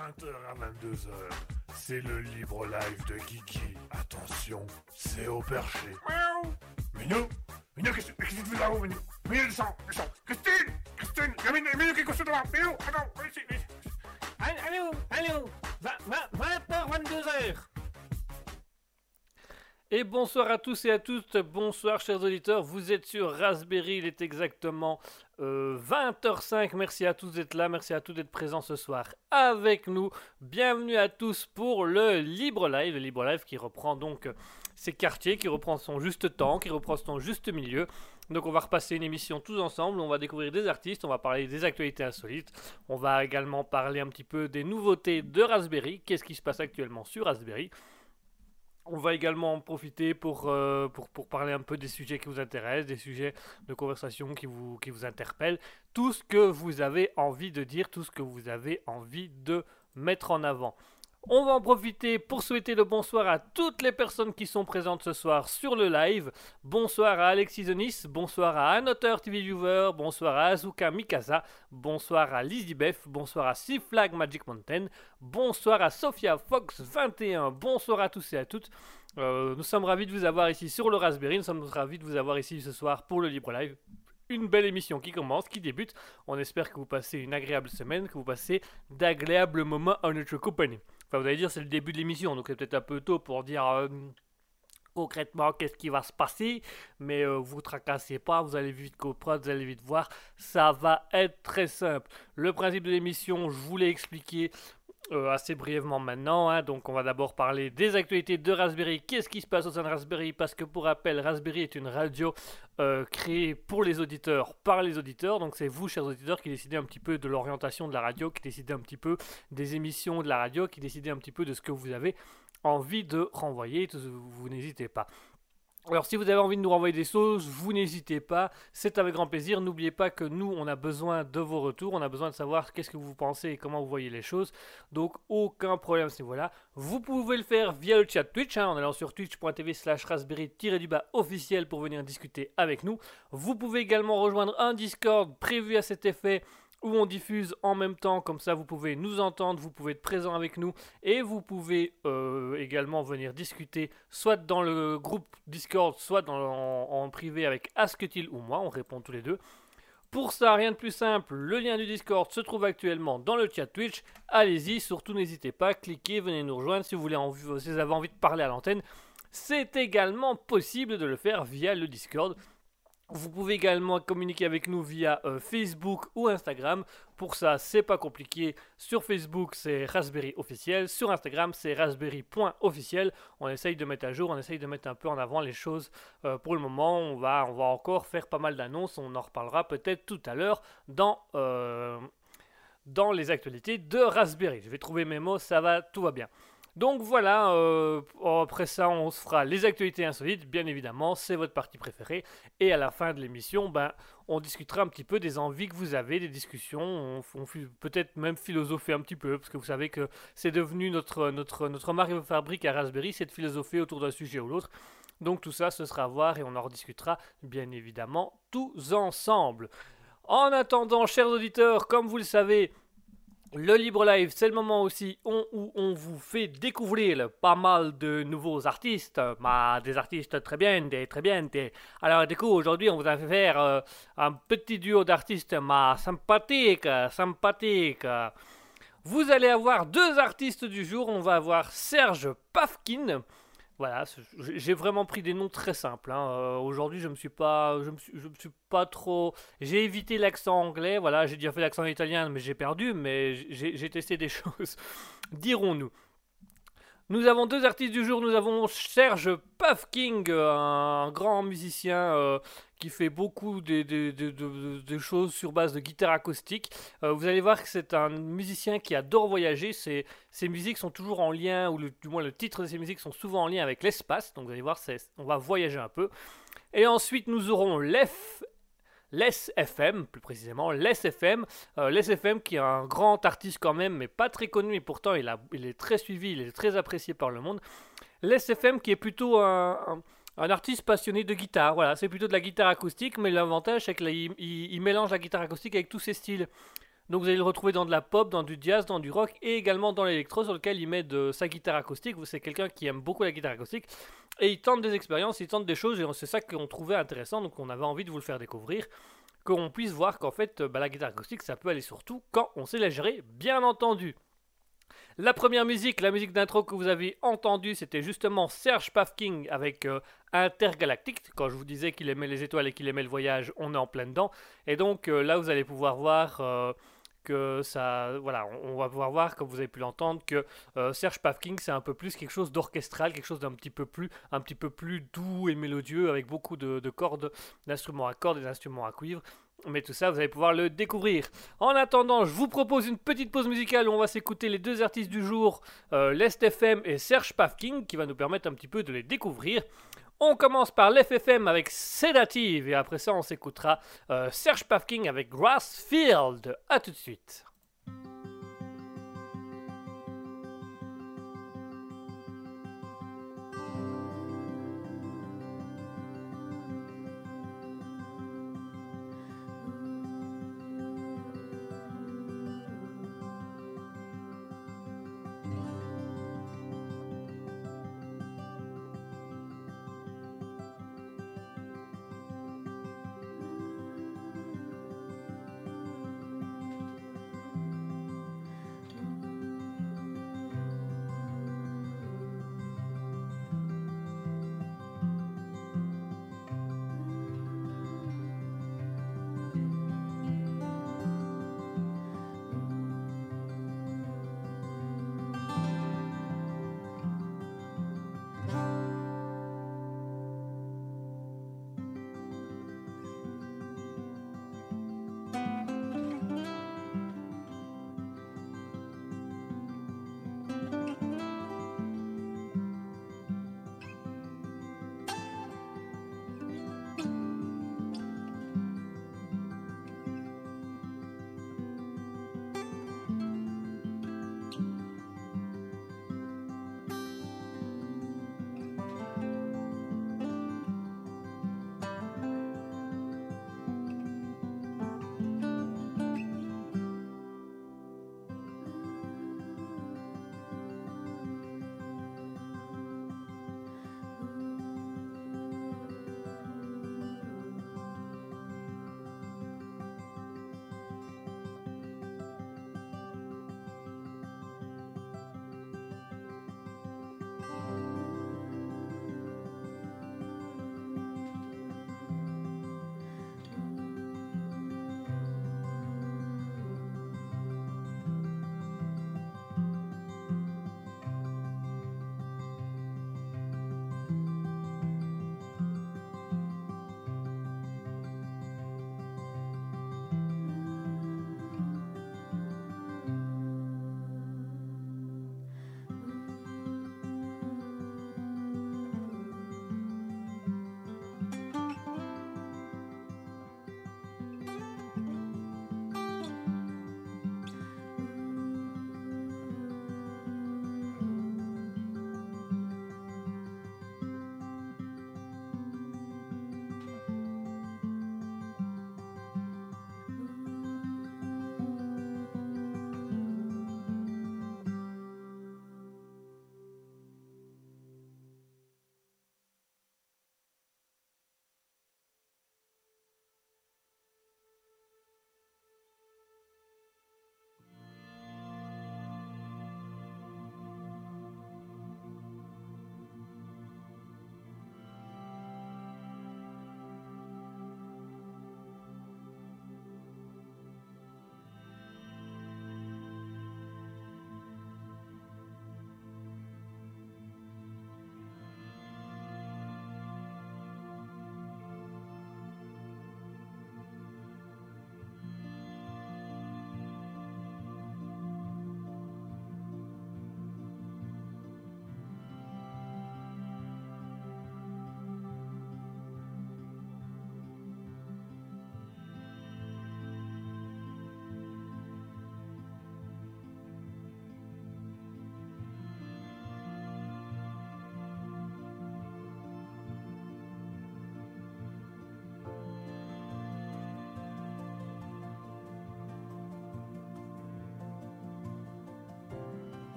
le mercredi de 20h à 22h. C'est le libre live de Kiki. Attention, c'est au perché. Minou Minou, qu'est-ce que fais là-haut, Minou? Minou, descends, Et bonsoir à tous et à toutes, bonsoir chers auditeurs, vous êtes sur Raspberry, il est exactement euh, 20h05, merci à tous d'être là, merci à tous d'être présents ce soir avec nous, bienvenue à tous pour le Libre Live, le Libre Live qui reprend donc euh, ses quartiers, qui reprend son juste temps, qui reprend son juste milieu, donc on va repasser une émission tous ensemble, on va découvrir des artistes, on va parler des actualités insolites, on va également parler un petit peu des nouveautés de Raspberry, qu'est-ce qui se passe actuellement sur Raspberry, on va également en profiter pour, euh, pour, parler un peu des sujets qui vous intéressent, des sujets de conversation qui vous interpellent, tout ce que vous avez envie de dire, tout ce que vous avez envie de mettre en avant. On va en profiter pour souhaiter le bonsoir à toutes les personnes qui sont présentes ce soir sur le live. Bonsoir à Alexis Zonis, bonsoir à Anoteur TV Viewer, bonsoir à Azuka Mikasa, bonsoir à Lizzie bonsoir à Sea Flag Magic Mountain, bonsoir à Sophia Fox 21, bonsoir à tous et à toutes. Euh, nous sommes ravis de vous avoir ici sur le Raspberry, nous sommes ravis de vous avoir ici ce soir pour le Libre Live. Une belle émission qui commence, qui débute. On espère que vous passez une agréable semaine, que vous passez d'agréables moments en notre compagnie. Vous allez dire, c'est le début de l'émission, donc c'est peut-être un peu tôt pour dire euh, concrètement qu'est-ce qui va se passer, mais euh, vous tracassez pas, vous allez vite comprendre, vous allez vite voir, ça va être très simple. Le principe de l'émission, je vous l'ai expliqué euh, assez brièvement maintenant. hein. Donc, on va d'abord parler des actualités de Raspberry. Qu'est-ce qui se passe au sein de Raspberry? Parce que, pour rappel, Raspberry est une radio euh, créée pour les auditeurs, par les auditeurs. Donc, c'est vous, chers auditeurs, qui décidez un petit peu de l'orientation de la radio, qui décidez un petit peu des émissions de la radio, qui décidez un petit peu de ce que vous avez envie de renvoyer. Vous n'hésitez pas. Alors si vous avez envie de nous renvoyer des choses, vous n'hésitez pas, c'est avec grand plaisir. N'oubliez pas que nous, on a besoin de vos retours, on a besoin de savoir qu'est-ce que vous pensez et comment vous voyez les choses. Donc aucun problème à ce niveau-là. Vous pouvez le faire via le chat Twitch, hein, en allant sur twitch.tv slash raspberry-du-bas officiel pour venir discuter avec nous. Vous pouvez également rejoindre un Discord prévu à cet effet où on diffuse en même temps, comme ça vous pouvez nous entendre, vous pouvez être présent avec nous et vous pouvez euh, également venir discuter soit dans le groupe Discord, soit en, en privé avec Asketil ou moi, on répond tous les deux. Pour ça, rien de plus simple, le lien du Discord se trouve actuellement dans le chat Twitch. Allez-y, surtout n'hésitez pas, cliquez, venez nous rejoindre si vous, voulez envie- si vous avez envie de parler à l'antenne. C'est également possible de le faire via le Discord. Vous pouvez également communiquer avec nous via euh, Facebook ou Instagram. Pour ça, c'est pas compliqué. Sur Facebook, c'est Raspberry officiel. Sur Instagram, c'est raspberry.officiel. On essaye de mettre à jour, on essaye de mettre un peu en avant les choses. Euh, pour le moment, on va, on va encore faire pas mal d'annonces. On en reparlera peut-être tout à l'heure dans, euh, dans les actualités de Raspberry. Je vais trouver mes mots, ça va, tout va bien. Donc voilà, euh, après ça, on se fera les actualités insolites, bien évidemment, c'est votre partie préférée. Et à la fin de l'émission, ben, on discutera un petit peu des envies que vous avez, des discussions, on, peut-être même philosopher un petit peu, parce que vous savez que c'est devenu notre, notre, marque fabrique à Raspberry, c'est de philosopher autour d'un sujet ou l'autre. Donc tout ça, ce sera à voir et on en rediscutera, bien évidemment, tous ensemble. En attendant, chers auditeurs, comme vous le savez, le Libre Live, c'est le moment aussi où on vous fait découvrir pas mal de nouveaux artistes, bah, des artistes très bien, des très bien. Alors du coup, aujourd'hui, on vous a fait faire euh, un petit duo d'artistes ma sympathique, sympathique. Vous allez avoir deux artistes du jour. On va avoir Serge Pafkin. Voilà, j'ai vraiment pris des noms très simples. hein. Euh, Aujourd'hui, je me suis pas, je me suis, pas trop. J'ai évité l'accent anglais. Voilà, j'ai déjà fait l'accent italien, mais j'ai perdu. Mais j'ai testé des choses, dirons-nous. Nous avons deux artistes du jour. Nous avons Serge Pafking, euh, un grand musicien euh, qui fait beaucoup de, choses sur base de guitare acoustique. Euh, vous allez voir que c'est un musicien qui adore voyager. Ses, musiques sont toujours en lien, ou du moins le titre de ses musiques sont souvent en lien avec l'espace. Donc vous allez voir, on va voyager un peu. Et ensuite, nous aurons l'F. Les FM, plus précisément, Les FM, euh, qui est un grand artiste quand même, mais pas très connu, et pourtant il, est très suivi, il est très apprécié par le monde. Les FM qui est plutôt un- un artiste passionné de guitare, voilà, c'est plutôt de la guitare acoustique, mais l'avantage c'est qu'il il, il mélange la guitare acoustique avec tous ses styles. Donc vous allez le retrouver dans de la pop, dans du jazz, dans du rock et également dans l'électro sur lequel il met de sa guitare acoustique. C'est quelqu'un qui aime beaucoup la guitare acoustique et il tente des expériences, il tente des choses et c'est ça qu'on trouvait intéressant. Donc on avait envie de vous le faire découvrir. Qu'on puisse voir qu'en fait bah, la guitare acoustique ça peut aller surtout quand on sait la gérer, bien entendu. La première musique, la musique d'intro que vous avez entendue, c'était justement Serge Pafking avec euh, Intergalactique. Quand je vous disais qu'il aimait les étoiles et qu'il aimait le voyage, on est en plein dedans. Et donc euh, là, vous allez pouvoir voir euh, que ça. Voilà, on, va pouvoir voir, comme vous avez pu l'entendre, que Serge Pafking, c'est un peu plus quelque chose d'orchestral, quelque chose d'un petit peu plus, un petit peu plus doux et mélodieux, avec beaucoup de, de cordes, d'instruments à cordes et d'instruments à cuivre. Mais tout ça, vous allez pouvoir le découvrir. En attendant, je vous propose une petite pause musicale où on va s'écouter les deux artistes du jour, euh, Lest FM et Serge Pafking, qui va nous permettre un petit peu de les découvrir. On commence par l'FFM avec Sedative et après ça on s'écoutera euh, Serge Pafking avec Grassfield. A tout de suite.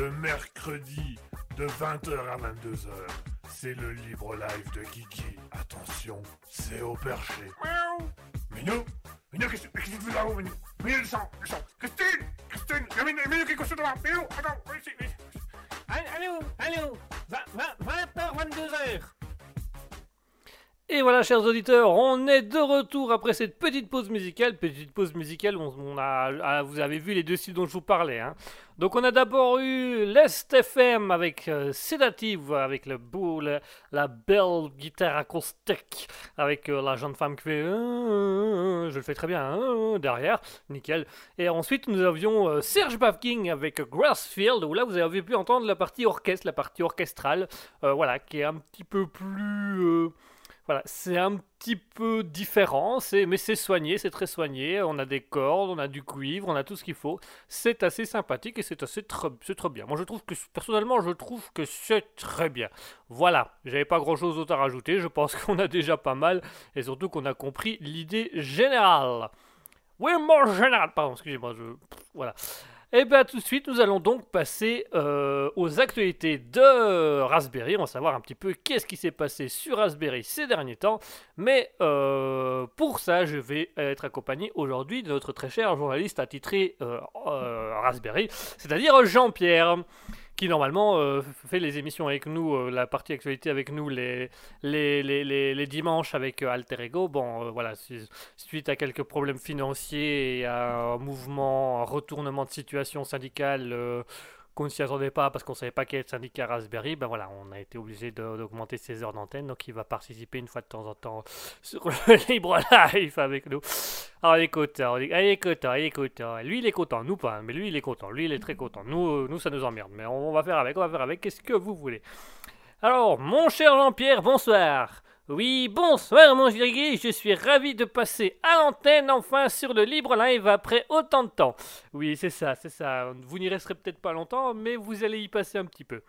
Le mercredi de 20h à 22h. C'est le libre live de Kiki. Attention, c'est au perché. Minou Minou, qu'est-ce que qu'est-ce que tu fais là-haut, Minou? Minou, le sang Christine Christine Minou, Minou qui est couché devant Minou, attends, viens ici, viens ici. Allô, allô, 20h, 22h. Et voilà, chers auditeurs, on est de retour après cette petite pause musicale. Petite pause musicale, on, on a, ah, vous avez vu les deux styles dont je vous parlais. hein. Donc, on a d'abord eu l'Est FM avec euh, Sédative, avec le la belle guitare acoustique, avec euh, la jeune femme qui fait. euh, je le fais très bien euh, derrière, nickel. Et ensuite, nous avions Serge Bavking avec Grassfield, où là, vous avez pu entendre la partie orchestre, la partie orchestrale, voilà, qui est un petit peu plus. Voilà, c'est un petit peu différent, mais c'est soigné, c'est très soigné. On a des cordes, on a du cuivre, on a tout ce qu'il faut. C'est assez sympathique et c'est assez très, bien. Moi, je trouve que personnellement, je trouve que c'est très bien. Voilà, j'avais pas grand chose d'autre à rajouter. Je pense qu'on a déjà pas mal et surtout qu'on a compris l'idée générale. Oui, mon général, pardon, excusez-moi, je. Voilà. Et bien tout de suite, nous allons donc passer euh, aux actualités de Raspberry. On va savoir un petit peu qu'est-ce qui s'est passé sur Raspberry ces derniers temps. Mais euh, pour ça, je vais être accompagné aujourd'hui de notre très cher journaliste attitré euh, Raspberry, c'est-à-dire Jean-Pierre, qui normalement euh, fait les émissions avec nous, euh, la partie actualité avec nous les, les, les, les- dimanches avec euh, Alter Ego. Bon, euh, voilà, suite à quelques problèmes financiers et à un mouvement, un retournement de situation syndicale qu'on ne s'y attendait pas parce qu'on ne savait pas quel syndicat Raspberry, ben voilà, on a été obligé d'augmenter ses heures d'antenne, donc il va participer une fois de temps en temps sur le libre live avec nous. Alors il est content, il est content, il est content. Lui il est content, nous pas, mais lui il est content, lui il est très content. Nous, euh, nous ça nous emmerde, mais on va faire avec, on va faire avec, qu'est-ce que vous voulez Alors, mon cher Jean-Pierre, bonsoir. Oui, bonsoir mon Virgui, je suis ravi de passer à l'antenne enfin sur le libre live après autant de temps. Oui, c'est ça, c'est ça. Vous n'y resterez peut-être pas longtemps, mais vous allez y passer un petit peu.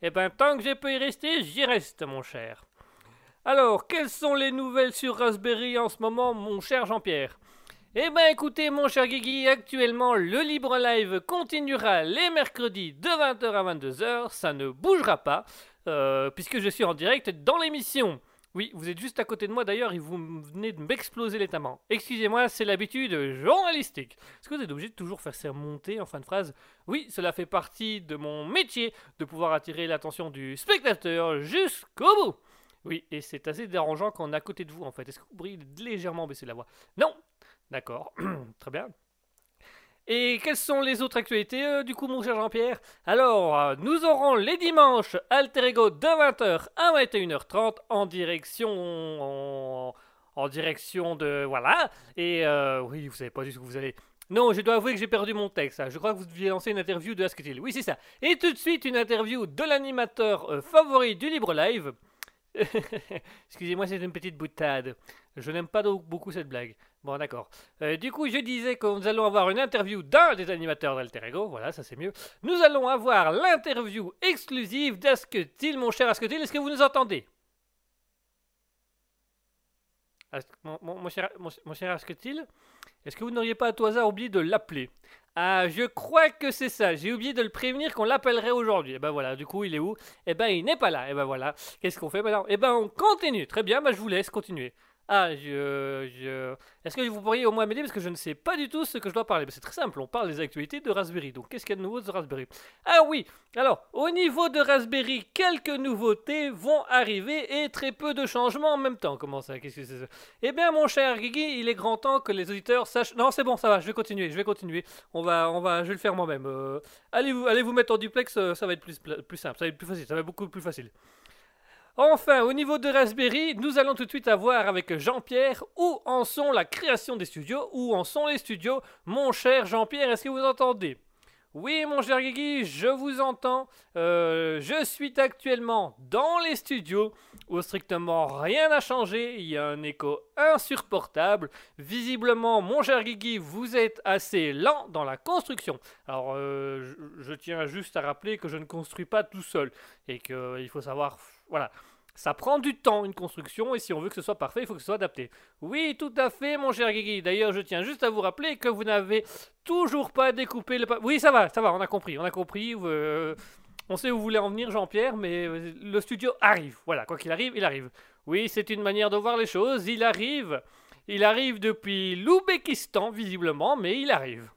Eh ben, tant que je peux y rester, j'y reste, mon cher. Alors, quelles sont les nouvelles sur Raspberry en ce moment, mon cher Jean-Pierre? Eh ben, écoutez, mon cher Guigui, actuellement, le libre live continuera les mercredis de 20h à 22h, ça ne bougera pas, euh, puisque je suis en direct dans l'émission. Oui, vous êtes juste à côté de moi d'ailleurs et vous venez de m'exploser les. Excusez-moi, c'est l'habitude journalistique. Est-ce que vous êtes obligé de toujours faire ça monter en fin de phrase? Oui, cela fait partie de mon métier de pouvoir attirer l'attention du spectateur jusqu'au bout. Oui, et c'est assez dérangeant quand on est à côté de vous en fait. Est-ce que vous pourriez légèrement baisser la voix? Non D'accord, très bien. Et quelles sont les autres actualités euh, du coup, mon cher Jean-Pierre? Alors, euh, nous aurons les dimanches Alter Ego de 20h à 21h30 en direction. En, en direction de. Voilà. Et euh, oui, vous savez pas du tout où vous allez. Non, je dois avouer que j'ai perdu mon texte. Je crois que vous deviez lancer une interview de Asketil. Oui, c'est ça. Et tout de suite, une interview de l'animateur favori du Libre Live. Excusez-moi, c'est une petite boutade. Je n'aime pas beaucoup cette blague. Bon, d'accord. Euh, du coup, je disais que nous allons avoir une interview d'un des animateurs d'Alter Ego. Voilà, ça c'est mieux. Nous allons avoir l'interview exclusive d'Asketil, mon cher Asketil. Est-ce que vous nous entendez? Mon, cher, Asketil, est-ce que vous n'auriez pas à tout hasard oublié de l'appeler? Ah, je crois que c'est ça. J'ai oublié de le prévenir qu'on l'appellerait aujourd'hui. Et ben voilà, du coup, il est où? Eh ben, il n'est pas là. Et ben voilà. Qu'est-ce qu'on fait? Maintenant Eh ben, on continue. Très bien, bah, je vous laisse continuer. Ah, je. je... Est-ce que vous pourriez au moins m'aider parce que je ne sais pas du tout ce que je dois parler Bah, C'est très simple, on parle des actualités de Raspberry. Donc, qu'est-ce qu'il y a de nouveau de Raspberry? Ah oui Alors, au niveau de Raspberry, quelques nouveautés vont arriver et très peu de changements en même temps. Comment ça? Qu'est-ce que c'est? Ça Eh bien, mon cher Guigui, il est grand temps que les auditeurs sachent. Non, c'est bon, ça va, je vais continuer, je vais continuer. On va, on va, je vais le faire moi-même. Euh, allez, vous, allez vous mettre en duplex, euh, ça va être plus, plus simple, ça va être plus facile, ça va être beaucoup plus facile. Enfin, au niveau de Raspberry, nous allons tout de suite avoir avec Jean-Pierre où en sont la création des studios, où en sont les studios. Mon cher Jean-Pierre, est-ce que vous entendez? Oui, mon cher Guigui, je vous entends. Euh, je suis actuellement dans les studios où strictement rien n'a changé. Il y a un écho insupportable. Visiblement, mon cher Guigui, vous êtes assez lent dans la construction. Alors, euh, je, je tiens juste à rappeler que je ne construis pas tout seul et qu'il faut savoir, voilà, Ça prend du temps, une construction, et si on veut que ce soit parfait, il faut que ce soit adapté. Oui, tout à fait, mon cher Guigui. D'ailleurs, je tiens juste à vous rappeler que vous n'avez toujours pas découpé le... pa- Oui, ça va, ça va, on a compris, on a compris. euh, on sait où vous voulez en venir, Jean-Pierre, mais euh, le studio arrive. Voilà, quoi qu'il arrive, il arrive. Oui, c'est une manière de voir les choses, il arrive. Il arrive depuis l'Ouzbékistan, visiblement, mais il arrive.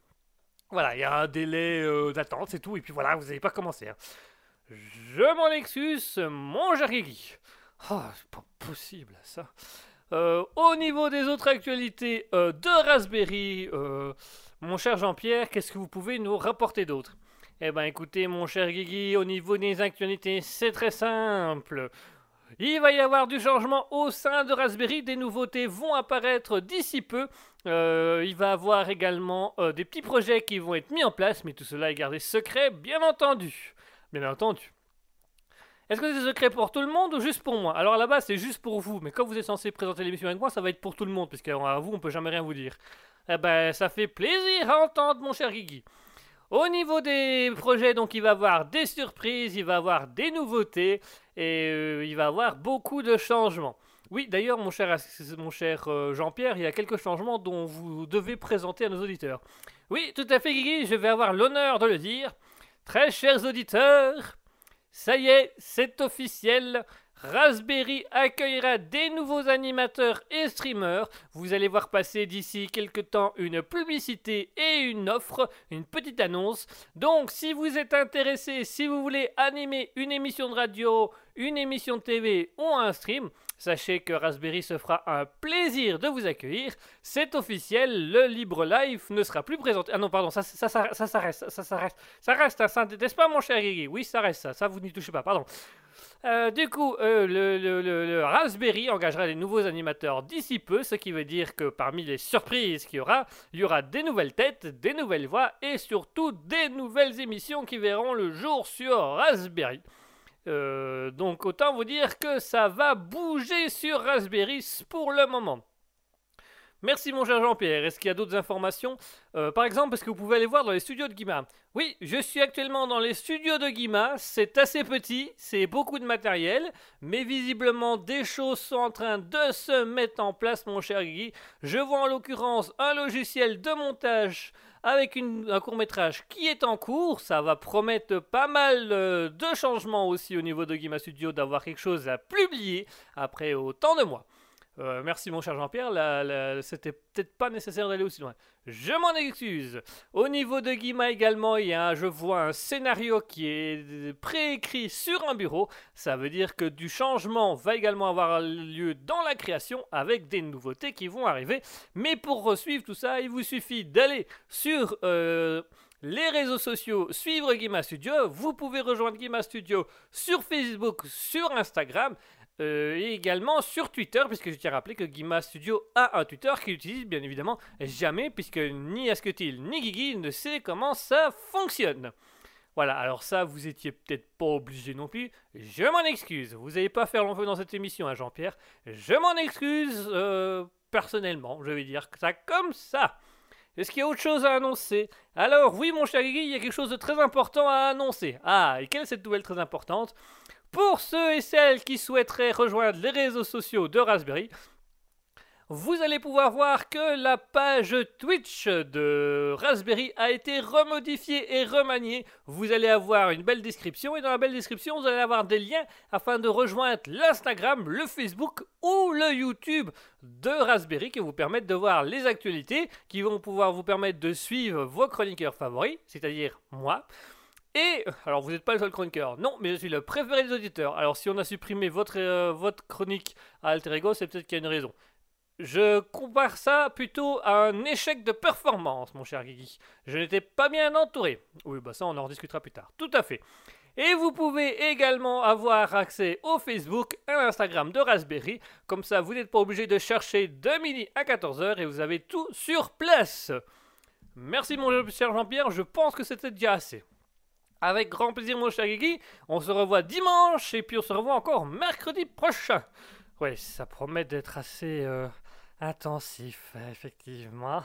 Voilà, il y a un délai euh, d'attente, c'est tout, et puis voilà, vous n'avez pas commencé. hein. Je m'en excuse, mon cher Guigui. Oh, c'est pas possible, ça. Euh, au niveau des autres actualités euh, de Raspberry, euh, mon cher Jean-Pierre, qu'est-ce que vous pouvez nous rapporter d'autre? Eh ben écoutez, mon cher Guigui, au niveau des actualités, c'est très simple. Il va y avoir du changement au sein de Raspberry, des nouveautés vont apparaître d'ici peu. Il va y avoir également des petits projets qui vont être mis en place, mais tout cela est gardé secret, bien entendu. Bien entendu. Est-ce que c'est secret pour tout le monde ou juste pour moi? Alors là-bas, c'est juste pour vous, mais quand vous êtes censé présenter l'émission avec moi, ça va être pour tout le monde, puisque à vous, on peut jamais rien vous dire. Eh ben, ça fait plaisir à entendre, mon cher Guigui. Au niveau des projets, donc, il va y avoir des surprises, il va y avoir des nouveautés, et euh, il va y avoir beaucoup de changements. Oui, d'ailleurs, mon cher, mon cher euh, Jean-Pierre, il y a quelques changements dont vous devez présenter à nos auditeurs. Oui, tout à fait, Guigui, je vais avoir l'honneur de le dire. Très chers auditeurs, ça y est, c'est officiel. Raspberry accueillera des nouveaux animateurs et streamers. Vous allez voir passer d'ici quelques temps une publicité et une offre, une petite annonce. Donc, si vous êtes intéressé, si vous voulez animer une émission de radio, une émission de TV ou un stream, sachez que Raspberry se fera un plaisir de vous accueillir. C'est officiel, le Libre Live ne sera plus présenté. Ah non, pardon, ça, ça, ça, reste, ça, reste, ça reste, ça, n'est-ce pas, mon cher Guigui? Oui, ça reste, ça, ça, vous n'y touchez pas, pardon. Euh, du coup, euh, le- le Raspberry engagera des nouveaux animateurs d'ici peu, ce qui veut dire que parmi les surprises qu'il y aura, il y aura des nouvelles têtes, des nouvelles voix et surtout des nouvelles émissions qui verront le jour sur Raspberry. Euh, donc autant vous dire que ça va bouger sur Raspberry pour le moment. Merci mon cher Jean-Pierre. Est-ce qu'il y a d'autres informations? Euh, Par exemple, est-ce que vous pouvez aller voir dans les studios de Guima? Oui, je suis actuellement dans les studios de Guima. C'est assez petit, c'est beaucoup de matériel, mais visiblement des choses sont en train de se mettre en place, mon cher Guigui. Je vois en l'occurrence un logiciel de montage avec un court métrage qui est en cours. Ça va promettre pas mal euh, de changements aussi au niveau de Guima Studio d'avoir quelque chose à publier après autant de mois. Euh, merci mon cher Jean-Pierre, c'était peut-être pas nécessaire d'aller aussi loin. Je m'en excuse. Au niveau de Guima également, il y a, je vois un scénario qui est préécrit sur un bureau. Ça veut dire que du changement va également avoir lieu dans la création avec des nouveautés qui vont arriver. Mais pour suivre tout ça, il vous suffit d'aller sur euh, les réseaux sociaux, suivre Guima Studio. Vous pouvez rejoindre Guima Studio sur Facebook, sur Instagram. Euh, et également sur Twitter, puisque je tiens à rappeler que Guima Studio a un Twitter qu'il utilise bien évidemment jamais, puisque ni Asketil ni Guigui ne sait comment ça fonctionne. Voilà, alors ça, vous étiez peut-être pas obligé non plus. Je m'en excuse. Vous n'allez pas faire long feu dans cette émission, hein, Jean-Pierre. Je m'en excuse euh, personnellement. Je vais dire ça comme ça. Est-ce qu'il y a autre chose à annoncer? Alors, oui, mon cher Guigui, il y a quelque chose de très important à annoncer. Ah, et quelle est cette nouvelle très importante? Pour ceux et celles qui souhaiteraient rejoindre les réseaux sociaux de Raspberry, vous allez pouvoir voir que la page Twitch de Raspberry a été remodifiée et remaniée. Vous allez avoir une belle description et dans la belle description, vous allez avoir des liens afin de rejoindre l'Instagram, le Facebook ou le YouTube de Raspberry qui vous permettent de voir les actualités, qui vont pouvoir vous permettre de suivre vos chroniqueurs favoris, c'est-à-dire moi. Et, alors vous n'êtes pas le seul chroniqueur, non, mais je suis le préféré des auditeurs. Alors si on a supprimé votre, euh, votre chronique à Alter Ego, c'est peut-être qu'il y a une raison. Je compare ça plutôt à un échec de performance, mon cher Guigui. Je n'étais pas bien entouré. Oui, bah ça, on en rediscutera plus tard. Tout à fait. Et vous pouvez également avoir accès au Facebook et à l'Instagram de Raspberry. Comme ça, vous n'êtes pas obligé de chercher de midi à 14h et vous avez tout sur place. Merci, mon cher Jean-Pierre. Je pense que c'était déjà assez. Avec grand plaisir, mon cher Guigui. On se revoit dimanche et puis on se revoit encore mercredi prochain. Ouais, ça promet d'être assez euh, intensif, effectivement.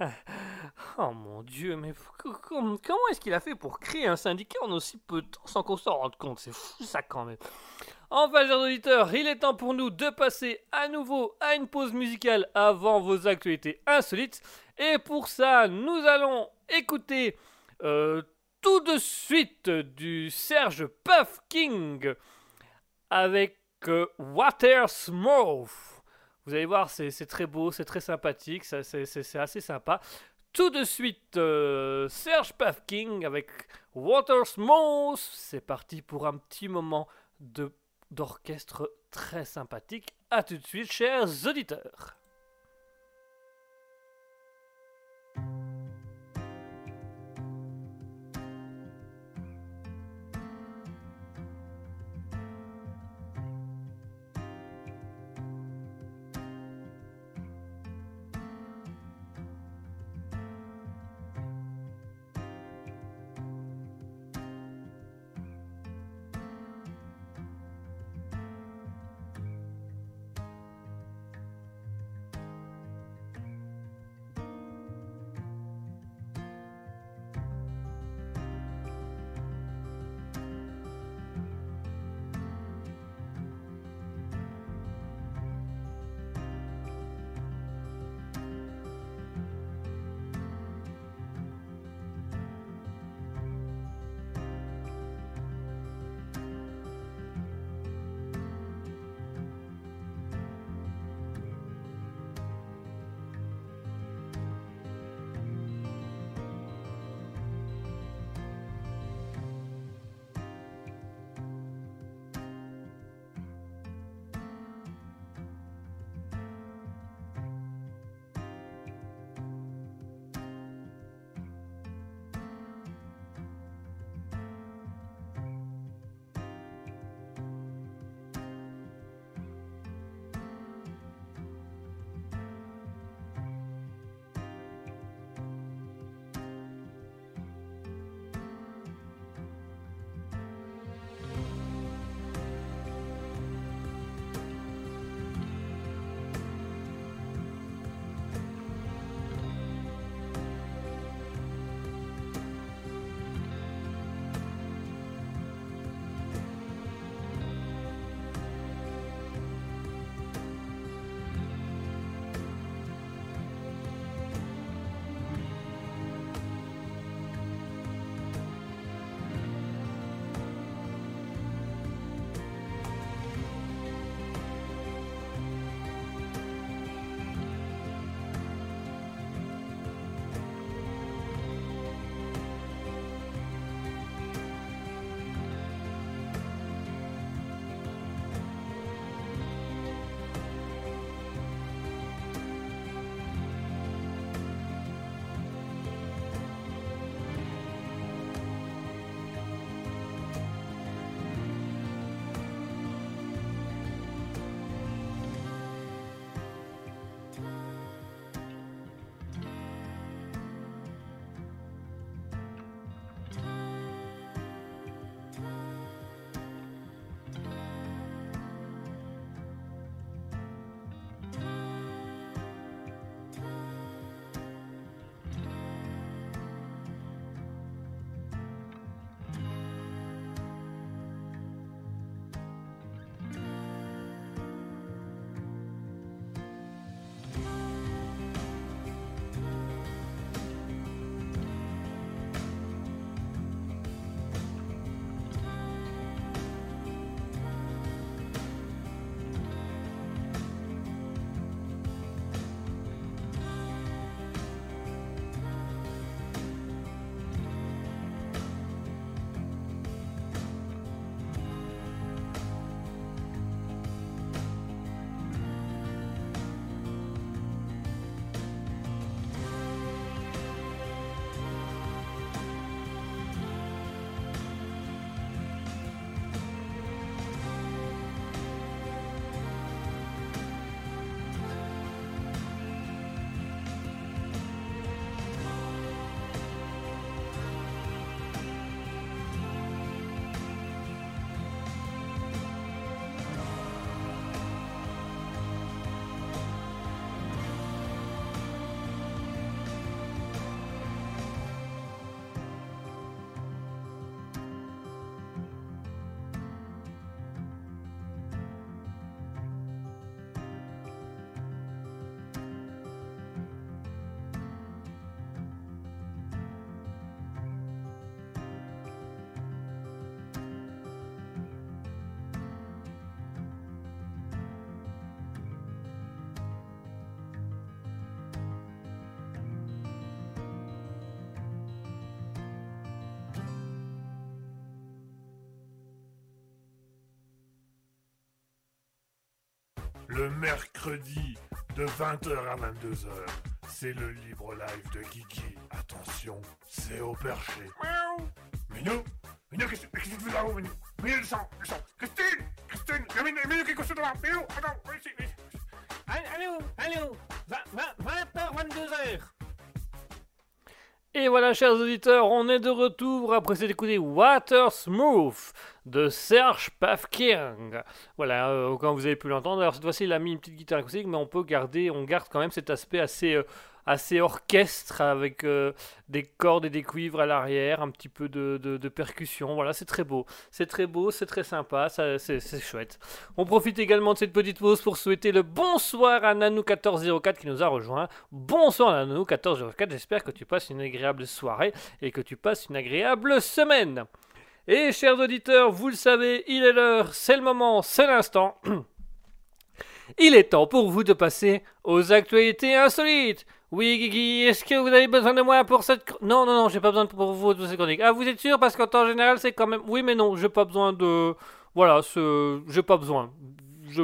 oh mon dieu, mais comment est-ce qu'il a fait pour créer un syndicat en aussi peu de temps sans qu'on s'en rende compte? C'est fou ça quand même. Enfin, chers auditeurs, il est temps pour nous de passer à nouveau à une pause musicale avant vos actualités insolites. Et pour ça, nous allons écouter euh, tout de suite du Serge Puff King avec euh, Water Smooth. Vous allez voir, c'est très beau, c'est très sympathique, c'est assez sympa. Tout de suite, euh, Serge Puff King avec Water Smooth. C'est parti pour un petit moment d'orchestre très sympathique. A tout de suite, chers auditeurs. Mercredi de 20h à 22h. C'est le libre live de Kiki. Attention, c'est au perché. Miaou. Minou Minou, qu'est-ce qu'est-ce que tu fais là-haut, Minou? Minou, descends, descends. Christine Christine Il y a Minou, Minou qui est couché devant. Minou, attends, viens ici, viens ici. Allô, allô, 20h, 22h. Et voilà, chers auditeurs, on est de retour après s'être écouté Water Smooth de Serge Pafking. Voilà, euh, quand vous avez pu l'entendre. Alors cette fois-ci, il a mis une petite guitare acoustique, mais on peut garder, on garde quand même cet aspect assez, euh, assez orchestre avec euh, des cordes et des cuivres à l'arrière, un petit peu de, de- percussion. Voilà, c'est très beau. C'est très beau, c'est très sympa, c'est chouette. On profite également de cette petite pause pour souhaiter le bonsoir à Nanou1404 qui nous a rejoint. Bonsoir Nanou1404, j'espère que tu passes une agréable soirée et que tu passes une agréable semaine. Et chers auditeurs, vous le savez, il est l'heure, c'est le moment, c'est l'instant. Il est temps pour vous de passer aux actualités insolites. Oui, Guigui, est-ce que vous avez besoin de moi pour cette... Non, non, non, j'ai pas besoin de pour vous pour cette chronique. Ah, vous êtes sûr? Parce qu'en temps général, c'est quand même... Oui, mais non, j'ai pas besoin de... Voilà, ce... j'ai pas besoin. Je...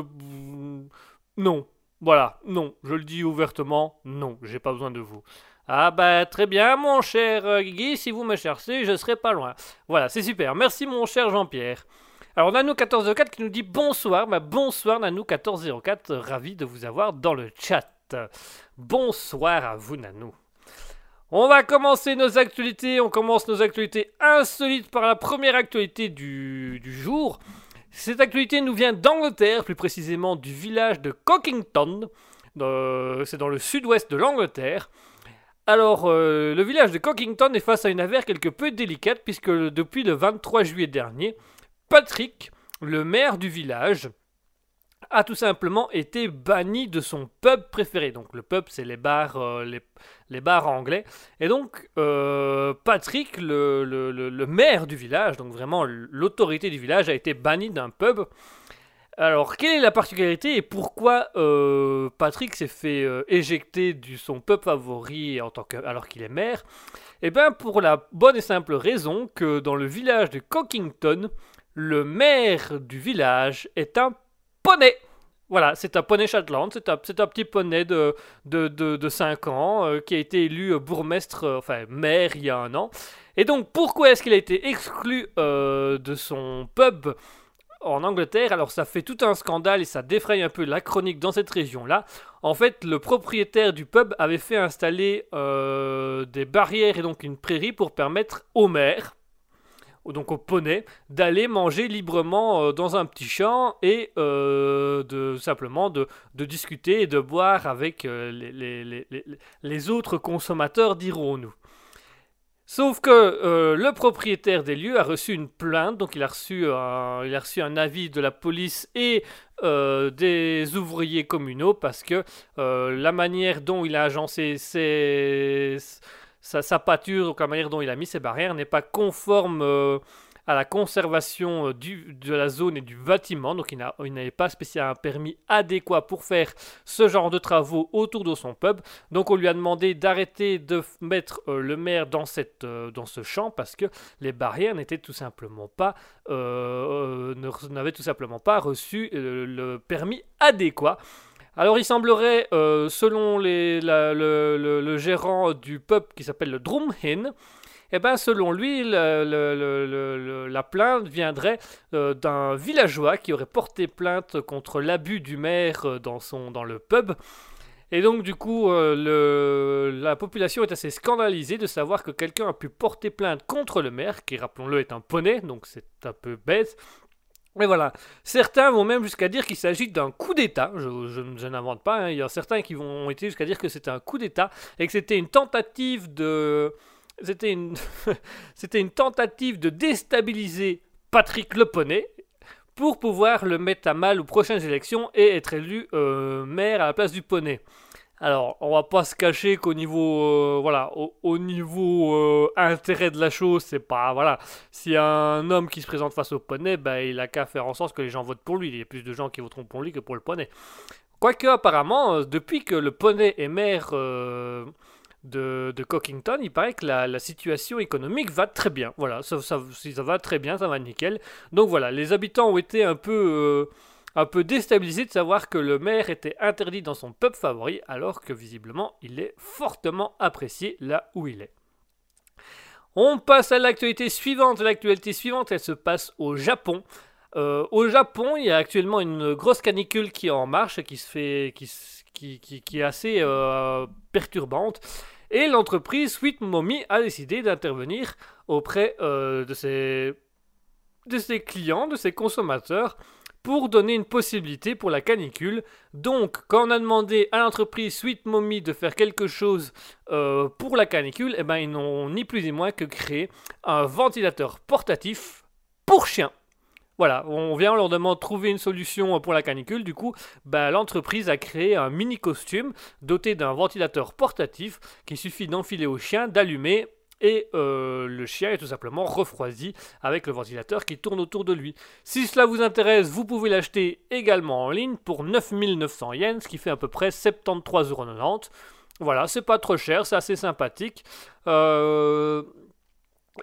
Non. Voilà, non. Je le dis ouvertement, non, j'ai pas besoin de vous. Ah bah très bien mon cher euh, Guigui, si vous me cherchez, je serai pas loin. Voilà, c'est super. Merci mon cher Jean-Pierre. Alors Nanou1404 qui nous dit bonsoir, bah bonsoir Nanou1404, euh, ravi de vous avoir dans le chat. Bonsoir à vous Nanou. On va commencer nos actualités, on commence nos actualités insolites par la première actualité du, du jour. Cette actualité nous vient d'Angleterre, plus précisément du village de Cockington. Euh, c'est dans le sud-ouest de l'Angleterre. Alors, euh, le village de Cockington est face à une affaire quelque peu délicate puisque depuis le 23 juillet dernier, Patrick, le maire du village, a tout simplement été banni de son pub préféré. Donc le pub, c'est les bars, euh, les, bars anglais. Et donc euh, Patrick, le maire du village, donc vraiment l'autorité du village, a été banni d'un pub. Alors, quelle est la particularité et pourquoi euh, Patrick s'est fait euh, éjecter de son pub favori en tant que, alors qu'il est maire? Eh bien, pour la bonne et simple raison que dans le village de Cockington, le maire du village est un poney. Voilà, c'est un poney Shetland, c'est un, petit poney de, de, de, de 5 ans euh, qui a été élu bourgmestre, enfin maire il y a un an. Et donc, pourquoi est-ce qu'il a été exclu de son pub? En Angleterre Alors, ça fait tout un scandale et ça défraye un peu la chronique dans cette région-là. En fait, le propriétaire du pub avait fait installer euh, des barrières et donc une prairie pour permettre au maire, donc au poney, d'aller manger librement euh, dans un petit champ et euh, simplement de, discuter et de boire avec les- les autres consommateurs, dirons-nous. Sauf que euh, le propriétaire des lieux a reçu une plainte, donc il a reçu un, il a reçu un avis de la police et euh, des ouvriers communaux parce que euh, la manière dont il a agencé sa, sa pâture, donc la manière dont il a mis ses barrières n'est pas conforme à la conservation euh, de la zone et du bâtiment. Donc il n'a- il n'avait pas spécialement un permis adéquat pour faire ce genre de travaux autour de son pub. Donc on lui a demandé d'arrêter de mettre euh, le maire euh, dans ce champ parce que les barrières n'étaient tout simplement pas n'avaient tout simplement pas reçu le permis adéquat. Alors il semblerait, selon les, le gérant du pub qui s'appelle le Drumhin, eh ben, selon lui, la plainte viendrait euh, d'un villageois qui aurait porté plainte contre l'abus du maire euh, dans, son, le pub. Et donc, du coup, euh, la population est assez scandalisée de savoir que quelqu'un a pu porter plainte contre le maire, qui, rappelons-le, est un poney, donc c'est un peu bête. Mais voilà, certains vont même jusqu'à dire qu'il s'agit d'un coup d'État. Je, n'invente pas. hein. Il y a certains qui vont ont jusqu'à dire que c'était un coup d'État et que c'était une tentative de, c'était une, tentative de déstabiliser Patrick Le Poney pour pouvoir le mettre à mal aux prochaines élections et être élu euh, maire à la place du poney. Alors, on va pas se cacher qu'au niveau, euh, voilà, au, au niveau euh, intérêt de la chose, c'est pas, voilà, si un homme qui se présente face au poney, ben, il a qu'à faire en sorte que les gens votent pour lui. Il y a plus de gens qui voteront pour lui que pour le poney. Quoique, apparemment, depuis que le poney est maire de, Cockington, il paraît que la, situation économique va très bien. Voilà, ça, ça, va très bien, ça va nickel. Donc voilà, les habitants ont été un peu, euh, un peu déstabilisé de savoir que le maire était interdit dans son pub favori alors que visiblement il est fortement apprécié là où il est. On passe à l'actualité suivante. L'actualité suivante, elle se passe au Japon. Euh, au Japon, il y a actuellement une grosse canicule qui est en marche, qui se fait, qui, qui, est assez euh, perturbante. Et l'entreprise Sweet Mommy a décidé d'intervenir auprès euh, de, ses, clients, de ses consommateurs, pour donner une possibilité pour la canicule. Donc, quand on a demandé à l'entreprise Sweet Mommy de faire quelque chose euh, pour la canicule, eh ben, ils n'ont ni plus ni moins que créé un ventilateur portatif pour chiens. Voilà, on vient, on leur demande de trouver une solution pour la canicule. Du coup, ben, l'entreprise a créé un mini costume doté d'un ventilateur portatif qui suffit d'enfiler au chien, d'allumer et euh, le chien est tout simplement refroidi avec le ventilateur qui tourne autour de lui. Si cela vous intéresse, vous pouvez l'acheter également en ligne pour 9900 yens, ce qui fait à peu près 73,90€. Voilà, c'est pas trop cher, c'est assez sympathique. Euh,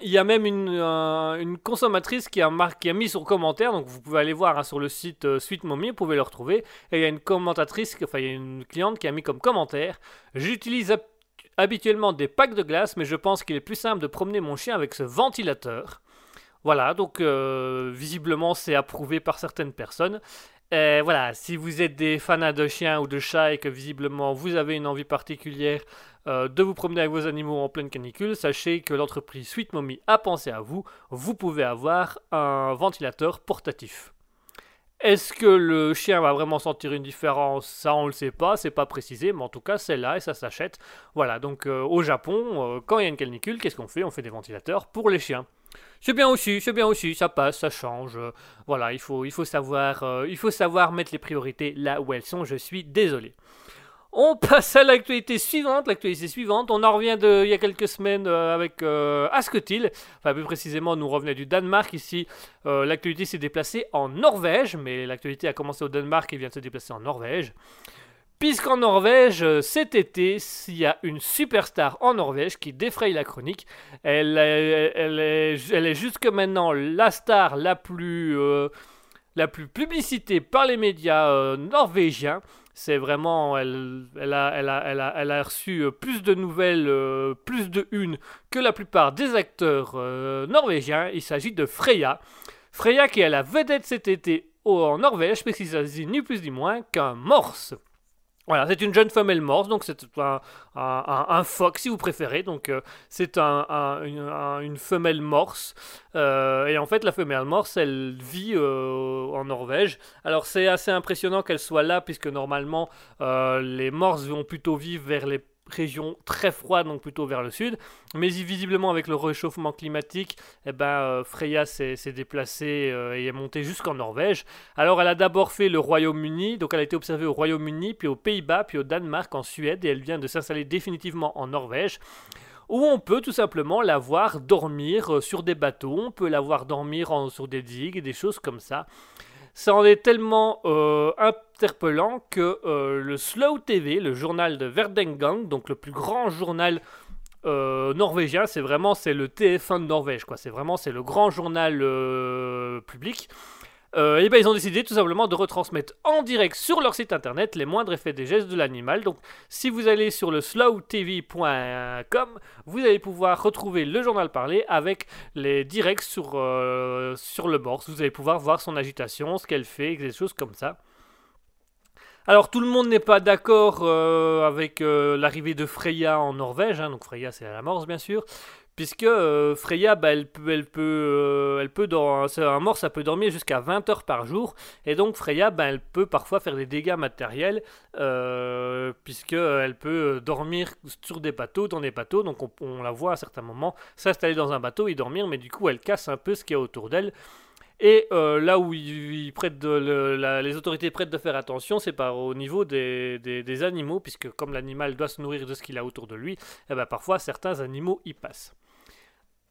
il y a même une, consommatrice qui a, qui a mis son commentaire, donc vous pouvez aller voir hein, sur le site euh, Suite Mommy, vous pouvez le retrouver. Et il y a une commentatrice, enfin il y a une cliente qui a mis comme commentaire J'utilise habituellement des packs de glace, mais je pense qu'il est plus simple de promener mon chien avec ce ventilateur. Voilà, donc euh, visiblement c'est approuvé par certaines personnes. Et voilà, si vous êtes des fans de chiens ou de chats et que visiblement vous avez une envie particulière euh, de vous promener avec vos animaux en pleine canicule, sachez que l'entreprise Sweet Mommy a pensé à vous. Vous pouvez avoir un ventilateur portatif. Est-ce que le chien va vraiment sentir une différence? Ça, on le sait pas, c'est pas précisé, mais en tout cas, c'est là et ça s'achète. Voilà, donc euh, au Japon, euh, quand il y a une canicule, qu'est-ce qu'on fait? On fait des ventilateurs pour les chiens. C'est bien aussi, c'est bien aussi, ça passe, ça change. Euh, voilà, savoir, il faut savoir mettre les priorités là où elles sont. Je suis désolé. On passe à l'actualité suivante. L'actualité suivante, on en revient de, il y a quelques semaines euh, avec euh, Asketil. Enfin, plus précisément, nous revenait du Danemark. Ici, euh, l'actualité s'est déplacée en Norvège, mais l'actualité a commencé au Danemark et vient de se déplacer en Norvège. Puisqu'en Norvège, cet été, il y a une superstar en Norvège qui défraye la chronique. Elle est, jusque maintenant la star la plus, plus publicitée par les médias norvégiens. C'est vraiment, elle, a, reçu euh, plus de nouvelles, euh, plus de une que la plupart des acteurs euh, norvégiens. Il s'agit de Freya. Freya qui est la vedette cet été en Norvège, puisqu'il s'agit ni plus ni moins qu'un morse. Voilà, c'est une jeune femelle morse, donc c'est un, phoque si vous préférez. Donc euh, c'est un, une, femelle morse. Euh, et en fait, la femelle morse, elle vit euh, en Norvège. Alors c'est assez impressionnant qu'elle soit là, puisque normalement les morses vont plutôt vivre vers les région très froide, donc plutôt vers le sud. Mais visiblement, avec le réchauffement climatique, eh ben, euh, Freya s'est déplacée euh, et est montée jusqu'en Norvège. Alors, elle a d'abord fait le Royaume-Uni, donc elle a été observée au Royaume-Uni, puis aux Pays-Bas, puis au Danemark, en Suède, et elle vient de s'installer définitivement en Norvège où on peut tout simplement la voir dormir euh, sur des bateaux, on peut la voir dormir sur des digues, des choses comme ça. Ça en est tellement euh, interpellant que euh, le Slow TV, le journal de Verdengang, donc le plus grand journal euh, norvégien, c'est vraiment c'est le TF1 de Norvège, quoi. C'est vraiment c'est le grand journal public euh, et ben ils ont décidé tout simplement de retransmettre en direct sur leur site internet les moindres effets des gestes de l'animal. Donc si vous allez sur le slowtv.com, vous allez pouvoir retrouver le journal parlé avec les directs sur, sur le bord. Vous allez pouvoir voir son agitation, ce qu'elle fait, des choses comme ça. Alors tout le monde n'est pas d'accord euh, avec l'arrivée de Freya en Norvège, hein. donc Freya c'est à la Morse bien sûr, puisque euh, Freya, bah, elle peut, euh, dans, un mort, ça peut dormir jusqu'à 20 heures par jour, et donc Freya, bah, elle peut parfois faire des dégâts matériels, euh, puisque elle peut dormir sur des bateaux, dans des bateaux, donc on, la voit à certains moments s'installer dans un bateau et dormir, mais du coup elle casse un peu ce qu'il y a autour d'elle. Et là où les autorités prêtent de faire attention, c'est par au niveau des, animaux, puisque comme l'animal doit se nourrir de ce qu'il a autour de lui, eh ben parfois certains animaux y passent.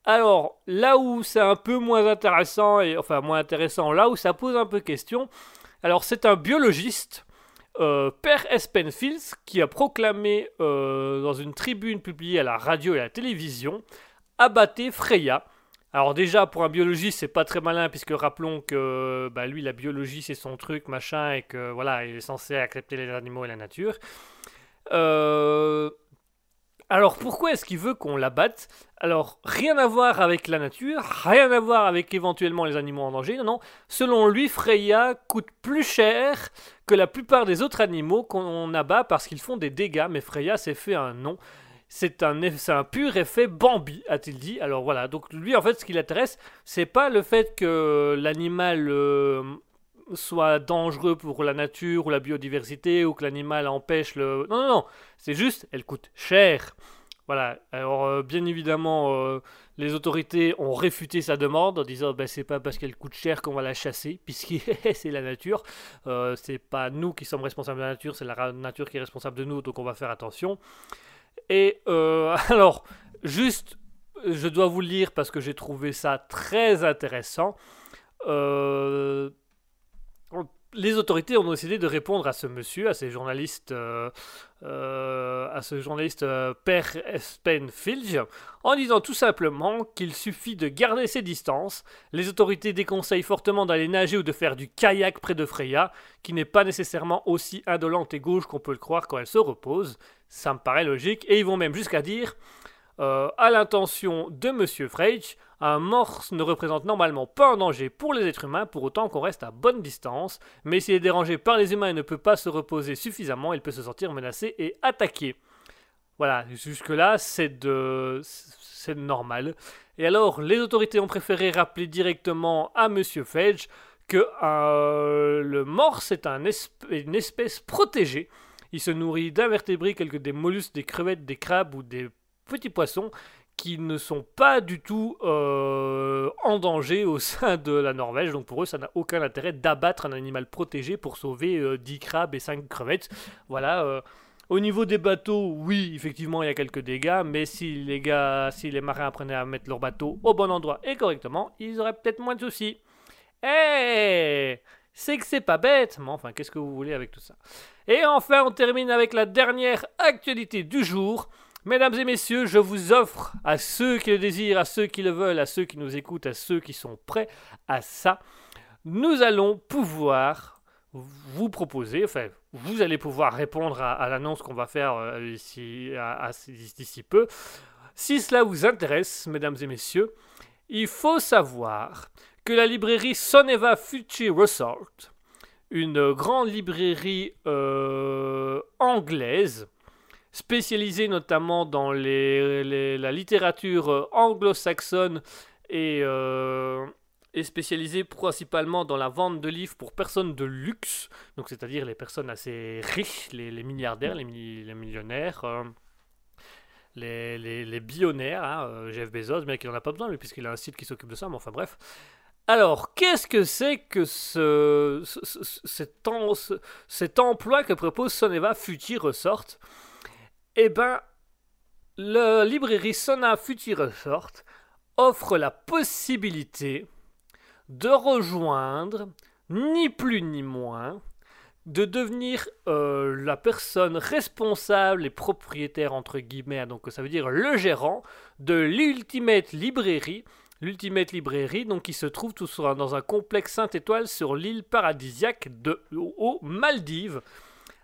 Alors, là où c'est un peu moins intéressant, et enfin moins intéressant, là où ça pose un peu question, alors c'est un biologiste, euh, Père Espenfields, qui a proclamé euh, dans une tribune publiée à la radio et à la télévision, abattez Freya, Alors déjà, pour un biologiste, c'est pas très malin, puisque rappelons que bah, lui, la biologie, c'est son truc, machin, et que voilà, il est censé accepter les animaux et la nature. Euh, Alors pourquoi est-ce qu'il veut qu'on l'abatte? Alors rien à voir avec la nature, rien à voir avec éventuellement les animaux en danger, non, non. Selon lui, Freya coûte plus cher que la plupart des autres animaux qu'on abat parce qu'ils font des dégâts, mais Freya s'est fait un nom. C'est un, pur effet Bambi, a-t-il dit. Alors voilà, donc lui, en fait, ce qui l'intéresse, c'est pas le fait que l'animal euh, soit dangereux pour la nature ou la biodiversité ou que l'animal empêche le. Non, non, non, c'est juste, elle coûte cher. Voilà, alors euh, bien évidemment, euh, les autorités ont réfuté sa demande en disant ben, c'est pas parce qu'elle coûte cher qu'on va la chasser, puisque c'est la nature. C'est pas nous qui sommes responsables de la nature, c'est la nature qui est responsable de nous, donc on va faire attention. Et euh, alors, juste, je dois vous le lire parce que j'ai trouvé ça très intéressant. Euh, les autorités ont décidé de répondre à ce monsieur, à ces journalistes, euh, euh, à ce journaliste euh, Per Espenfilj, en disant tout simplement qu'il suffit de garder ses distances. Les autorités déconseillent fortement d'aller nager ou de faire du kayak près de Freya, qui n'est pas nécessairement aussi indolente et gauche qu'on peut le croire quand elle se repose. Ça me paraît logique. Et ils vont même jusqu'à dire, euh, à l'intention de Monsieur Frege, un morse ne représente normalement pas un danger pour les êtres humains, pour autant qu'on reste à bonne distance. Mais s'il est dérangé par les humains et ne peut pas se reposer suffisamment, il peut se sentir menacé et attaqué. Voilà, jusque-là, c'est de... c'est normal. Et alors, les autorités ont préféré rappeler directement à Monsieur Fedge que euh, le morse est une espèce protégée. Il se nourrit d'invertébrés, quelques des mollusques, des crevettes, des crabes ou des petits poissons qui ne sont pas du tout euh, en danger au sein de la Norvège. Donc pour eux, ça n'a aucun intérêt d'abattre un animal protégé pour sauver euh, 10 crabes et 5 crevettes. Voilà. euh, au niveau des bateaux, oui, effectivement, il y a quelques dégâts, mais si les gars, si les marins apprenaient à mettre leur bateau au bon endroit et correctement, ils auraient peut-être moins de soucis. Eh C'est que c'est pas bête, mais enfin, qu'est-ce que vous voulez avec tout ça? Et enfin, on termine avec la dernière actualité du jour. Mesdames et messieurs, je vous offre à ceux qui le désirent, à ceux qui le veulent, à ceux qui nous écoutent, à ceux qui sont prêts à ça, nous allons pouvoir vous proposer, enfin, vous allez pouvoir répondre à, l'annonce qu'on va faire euh, ici, d'ici peu. Si cela vous intéresse, mesdames et messieurs, il faut savoir que la librairie Soneva Fuji Resort, une grande librairie euh, anglaise, spécialisée notamment dans la littérature euh, anglo-saxonne et, euh, et spécialisée principalement dans la vente de livres pour personnes de luxe, donc c'est-à-dire les personnes assez riches, les, milliardaires, les, mi- les millionnaires. les, les, billionnaires, hein, Jeff Bezos, bien qu'il n'en a pas besoin, puisqu'il a un site qui s'occupe de ça, mais enfin bref. Alors, qu'est-ce que c'est que ce, ce- ce- cet, emploi que propose Soneva Fuji Resort? Eh ben, la librairie Sona Fuji Resort offre la possibilité de rejoindre, ni plus ni moins, de devenir euh, la personne responsable et propriétaire, entre guillemets, donc ça veut dire le gérant de l'Ultimate Librairie, l'Ultimate Librairie, donc qui se trouve tout sur dans un complexe 5 étoiles sur l'île paradisiaque de, aux Maldives.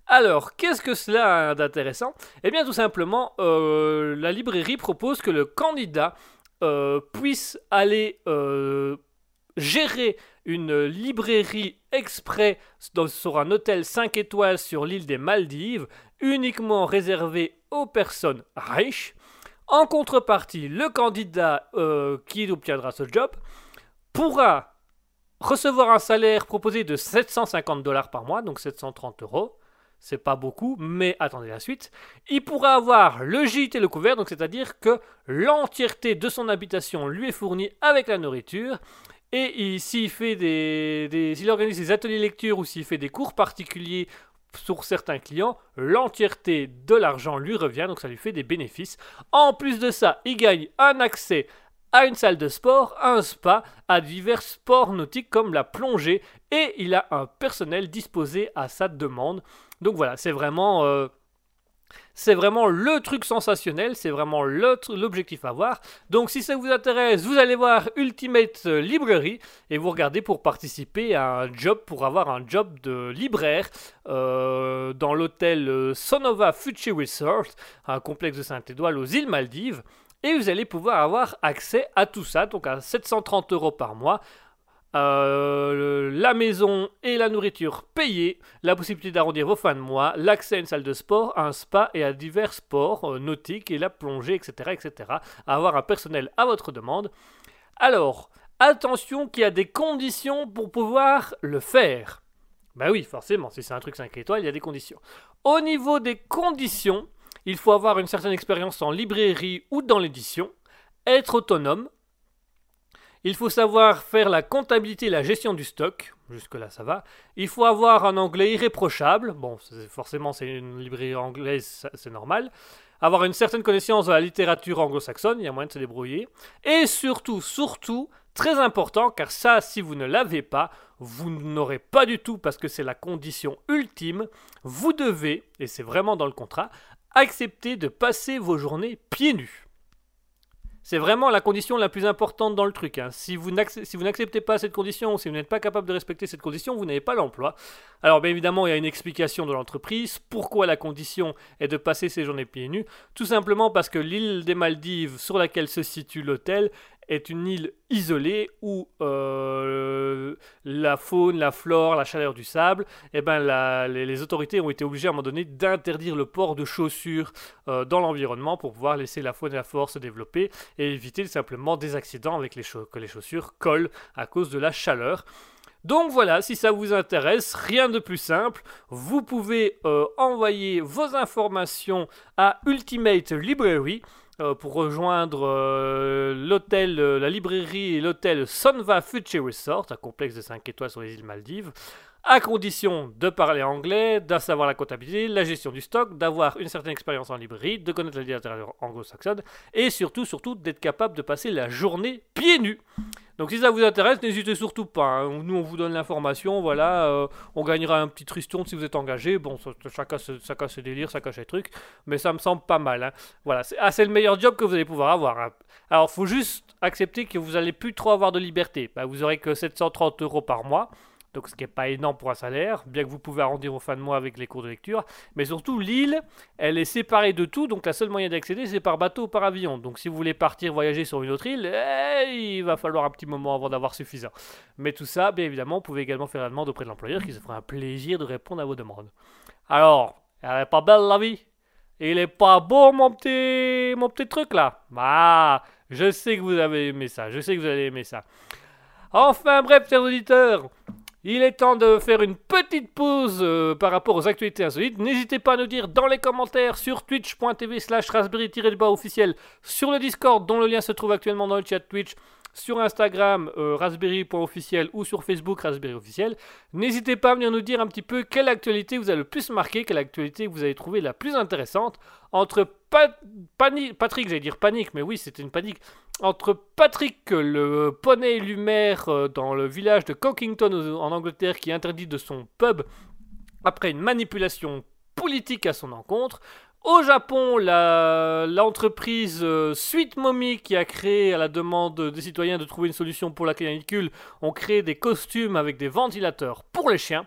Alors, qu'est-ce que cela a d'intéressant? Eh bien, tout simplement, euh, la librairie propose que le candidat euh, puisse aller euh, gérer une librairie exprès sur un hôtel 5 étoiles sur l'île des Maldives, uniquement réservé aux personnes riches. En contrepartie, le candidat euh, qui obtiendra ce job pourra recevoir un salaire proposé de 750 dollars par mois, donc 730 euros. C'est pas beaucoup, mais attendez la suite. Il pourra avoir le gîte et le couvert, donc c'est-à-dire que l'entièreté de son habitation lui est fournie avec la nourriture. Et il- s'il fait des, des- s'il organise des ateliers lecture ou s'il fait des cours particuliers sur certains clients, l'entièreté de l'argent lui revient, donc ça lui fait des bénéfices. En plus de ça, il gagne un accès à une salle de sport, un spa, à divers sports nautiques comme la plongée, et il a un personnel disposé à sa demande. Donc voilà, c'est vraiment, euh, c'est vraiment le truc sensationnel, c'est vraiment l'objectif à voir. Donc si ça vous intéresse, vous allez voir Ultimate Library et vous regardez pour participer à un job, pour avoir un job de libraire euh, dans l'hôtel euh, Sonova Fuji Resort, un complexe de Saint-Édouard aux îles Maldives. Et vous allez pouvoir avoir accès à tout ça, donc à 730 euros par mois. Euh, la maison et la nourriture payées, la possibilité d'arrondir vos fins de mois, l'accès à une salle de sport, à un spa et à divers sports euh, nautiques et la plongée, etc., etc. Avoir un personnel à votre demande. Alors, attention qu'il y a des conditions pour pouvoir le faire. Bah oui, forcément, si c'est un truc 5 étoiles, il y a des conditions. Au niveau des conditions, il faut avoir une certaine expérience en librairie ou dans l'édition, être autonome, il faut savoir faire la comptabilité et la gestion du stock, jusque-là ça va. Il faut avoir un anglais irréprochable, bon, forcément c'est une librairie anglaise, c'est normal. Avoir une certaine connaissance de la littérature anglo-saxonne, il y a moyen de se débrouiller. Et surtout, surtout, très important, car ça, si vous ne l'avez pas, vous n'aurez pas du tout, parce que c'est la condition ultime, vous devez, et c'est vraiment dans le contrat, accepter de passer vos journées pieds nus. C'est vraiment la condition la plus importante dans le truc. hein. Si vous n'acceptez pas cette condition, si vous n'êtes pas capable de respecter cette condition, vous n'avez pas l'emploi. Alors bien évidemment, il y a une explication de l'entreprise. Pourquoi la condition est de passer ses journées pieds nus? Tout simplement parce que l'île des Maldives sur laquelle se situe l'hôtel est une île isolée où euh, la faune, la flore, la chaleur du sable, eh ben, les, autorités ont été obligées à un moment donné d'interdire le port de chaussures euh, dans l'environnement pour pouvoir laisser la faune et la flore se développer et éviter simplement des accidents avec les que les chaussures collent à cause de la chaleur. Donc voilà, si ça vous intéresse, rien de plus simple, vous pouvez euh, envoyer vos informations à Ultimate Library euh, pour rejoindre euh, l'hôtel, euh, la librairie et l'hôtel Sonva Fuji Resort, un complexe de 5 étoiles sur les îles Maldives, à condition de parler anglais, de savoir la comptabilité, la gestion du stock, d'avoir une certaine expérience en librairie, de connaître la littérature anglo-saxonne et surtout, surtout d'être capable de passer la journée pieds nus. Donc si ça vous intéresse, n'hésitez surtout pas. hein. Nous, on vous donne l'information, voilà. euh, on gagnera un petit triston si vous êtes engagé. Bon, ça- chacun, se- chacun ses délires, chacun ses trucs. Mais ça me semble pas mal. hein. Voilà, c'est ah, c'est le meilleur job que vous allez pouvoir avoir. hein. Alors, faut juste accepter que vous allez plus trop avoir de liberté. Bah, vous aurez que 730 euros par mois. Donc, ce qui n'est pas énorme pour un salaire, bien que vous pouvez arrondir vos fins de mois avec les cours de lecture. Mais surtout, l'île, elle est séparée de tout, donc la seule moyen d'accéder, c'est par bateau ou par avion. Donc si vous voulez partir voyager sur une autre île, eh, il va falloir un petit moment avant d'avoir suffisant. Mais tout ça, bien évidemment, vous pouvez également faire la demande auprès de l'employeur qui se fera un plaisir de répondre à vos demandes. Alors, elle est pas belle la vie? Il est pas beau mon petit, mon petit truc là? Bah, je sais que vous avez aimé ça, je sais que vous allez aimer ça. Enfin bref, chers auditeurs, il est temps de faire une petite pause euh, par rapport aux actualités insolites. N'hésitez pas à nous dire dans les commentaires sur twitch.tv slash raspberry-bas officiel, sur le Discord dont le lien se trouve actuellement dans le chat Twitch, sur Instagram euh, raspberry.officiel ou sur Facebook raspberry officiel. N'hésitez pas à venir nous dire un petit peu quelle actualité vous a le plus marqué, quelle actualité vous avez trouvé la plus intéressante entre Patrick, j'allais dire panique, mais oui, c'était une panique. Entre Patrick, le poney lumaire euh, dans le village de Cockington en Angleterre, qui est interdit de son pub après une manipulation politique à son encontre. Au Japon, l'entreprise euh, Sweet Mommy, qui a créé à la demande des citoyens de trouver une solution pour la canicule, ont créé des costumes avec des ventilateurs pour les chiens.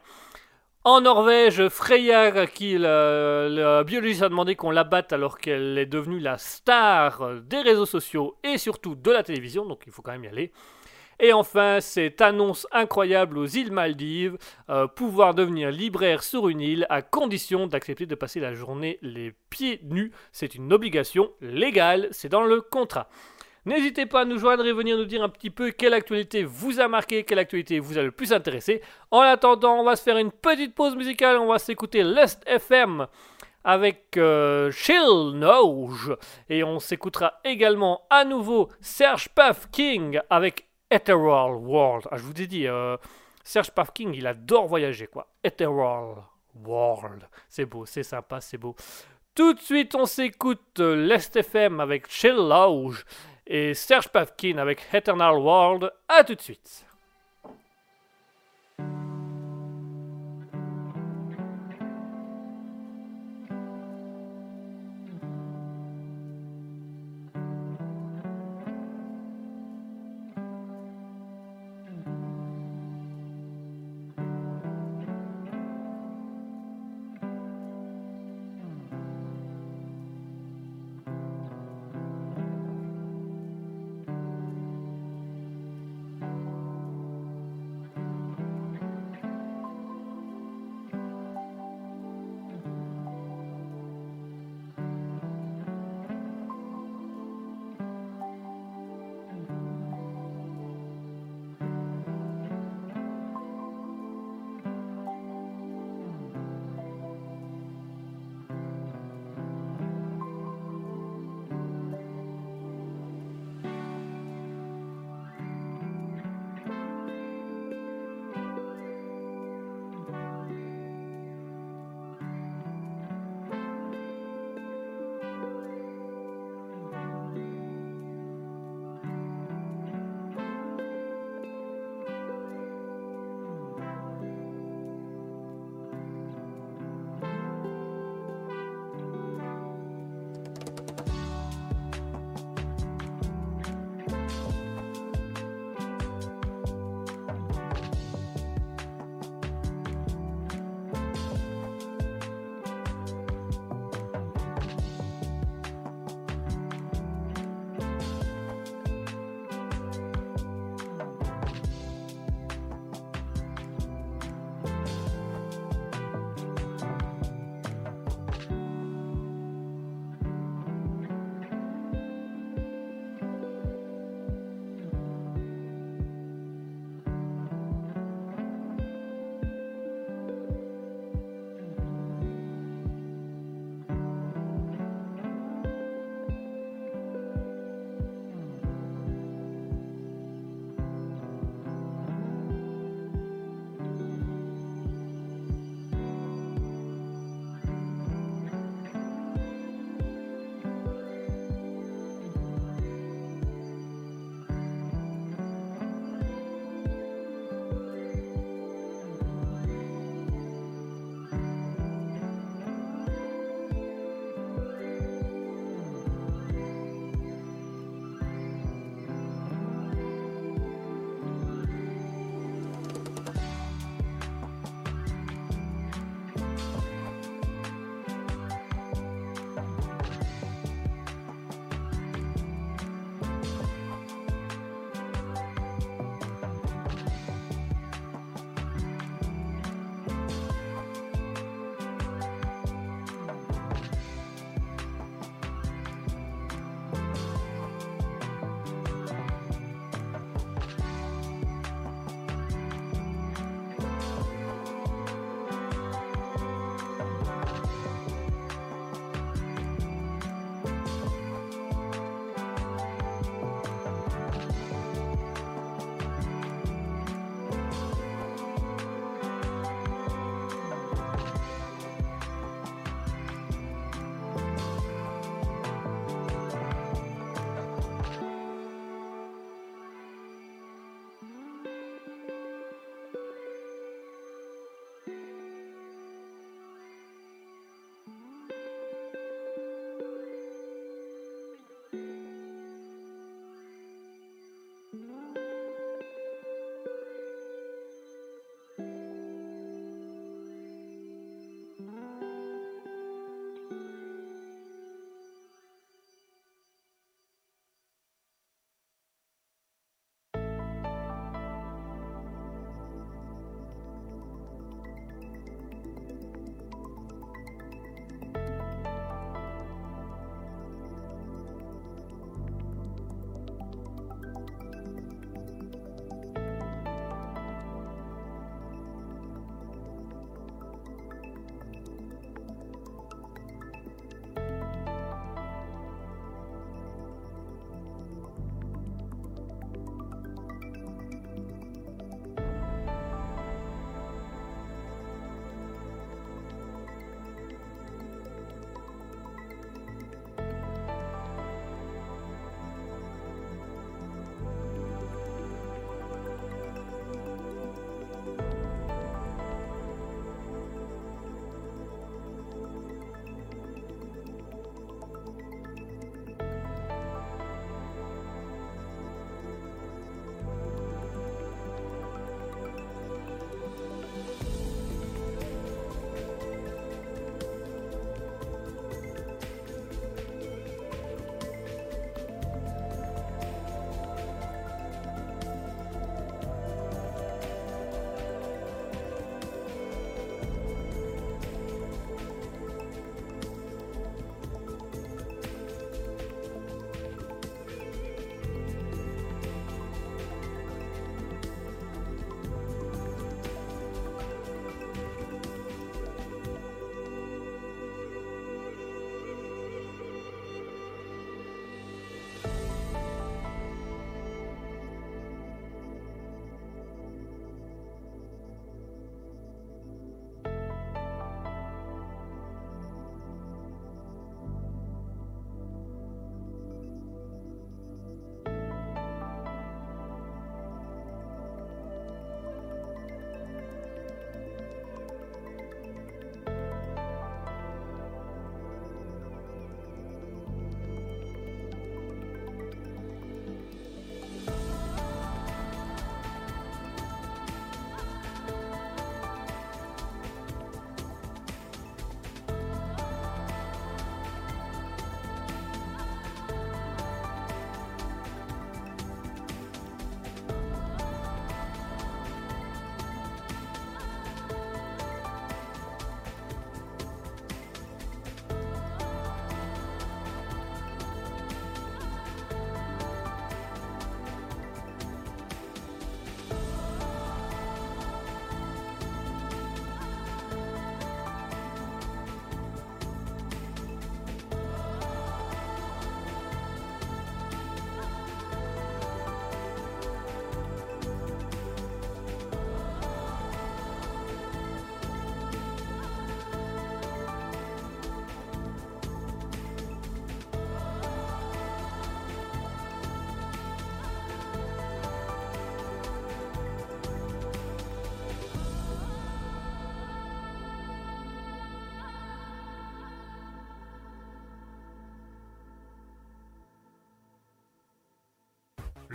En Norvège, Freya, qui la, la biologiste a demandé qu'on la batte alors qu'elle est devenue la star euh, des réseaux sociaux et surtout de la télévision, donc il faut quand même y aller. Et enfin, cette annonce incroyable aux îles Maldives, euh, pouvoir devenir libraire sur une île à condition d'accepter de passer la journée les pieds nus. C'est une obligation légale, c'est dans le contrat. N'hésitez pas à nous joindre et venir nous dire un petit peu quelle actualité vous a marqué, quelle actualité vous a le plus intéressé. En attendant, on va se faire une petite pause musicale, on va s'écouter Lest FM avec euh, Chill Nose. Et on s'écoutera également à nouveau Serge Puff King avec Ethereal World. Ah, je vous ai dit, euh, Serge Puff King, il adore voyager, quoi. Ethereal World. C'est beau, c'est sympa, c'est beau. Tout de suite, on s'écoute euh, Lest FM avec Chill Lounge et Serge Pavkin avec Eternal World. À tout de suite.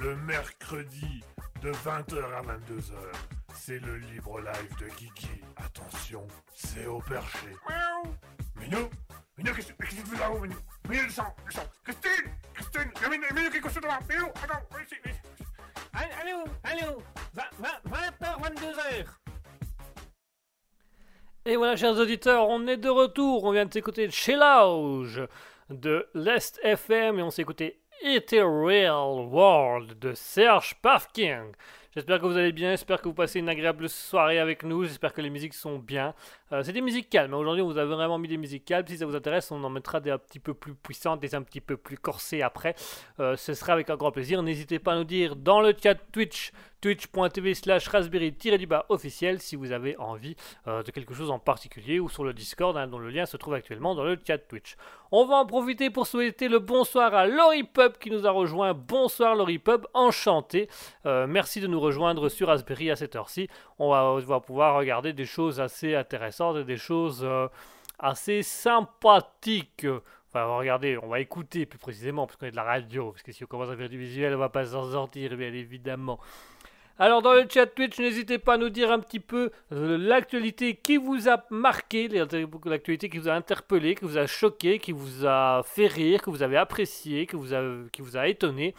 Le mercredi de 20h à 22h. C'est le libre live de Kiki. Attention, c'est au perché. Miaou. Minou Minou, qu'est-ce que tu fais là-haut, Minou? Minou, descends, descends. Christine Christine Minou, Minou, qu'est-ce que tu fais là Minou, attends, viens ici, viens ici. Allez, allez, allez, 20h, 22h. Et voilà, chers auditeurs, on est de retour. On vient de s'écouter Chill Out de l'Est FM et on s'est écouté Ethereal World de Serge Pafking. J'espère que vous allez bien, j'espère que vous passez une agréable soirée avec nous, j'espère que les musiques sont bien. Euh, c'est des musiques calmes, aujourd'hui on vous a vraiment mis des musiques si ça vous intéresse on en mettra des un petit peu plus puissantes, des un petit peu plus corsées après. Euh, ce sera avec un grand plaisir, n'hésitez pas à nous dire dans le chat Twitch, twitch.tv slash raspberry-du-bas officiel si vous avez envie euh, de quelque chose en particulier ou sur le Discord hein, dont le lien se trouve actuellement dans le chat Twitch. On va en profiter pour souhaiter le bonsoir à Laurie Pub qui nous a rejoint. Bonsoir Laurie Pub, enchanté. Euh, merci de nous rejoindre sur Raspberry à cette heure-ci. On va, pouvoir regarder des choses assez intéressantes et des choses euh, assez sympathiques. Enfin, on va regarder, on va écouter plus précisément, parce qu'on est de la radio, parce que si on commence à faire du visuel, on va pas s'en sortir, bien évidemment. Alors dans le chat Twitch, n'hésitez pas à nous dire un petit peu euh, l'actualité qui vous a marqué, l'actualité qui vous a interpellé, qui vous a choqué, qui vous a fait rire, que vous avez apprécié, que vous a, qui vous a étonné.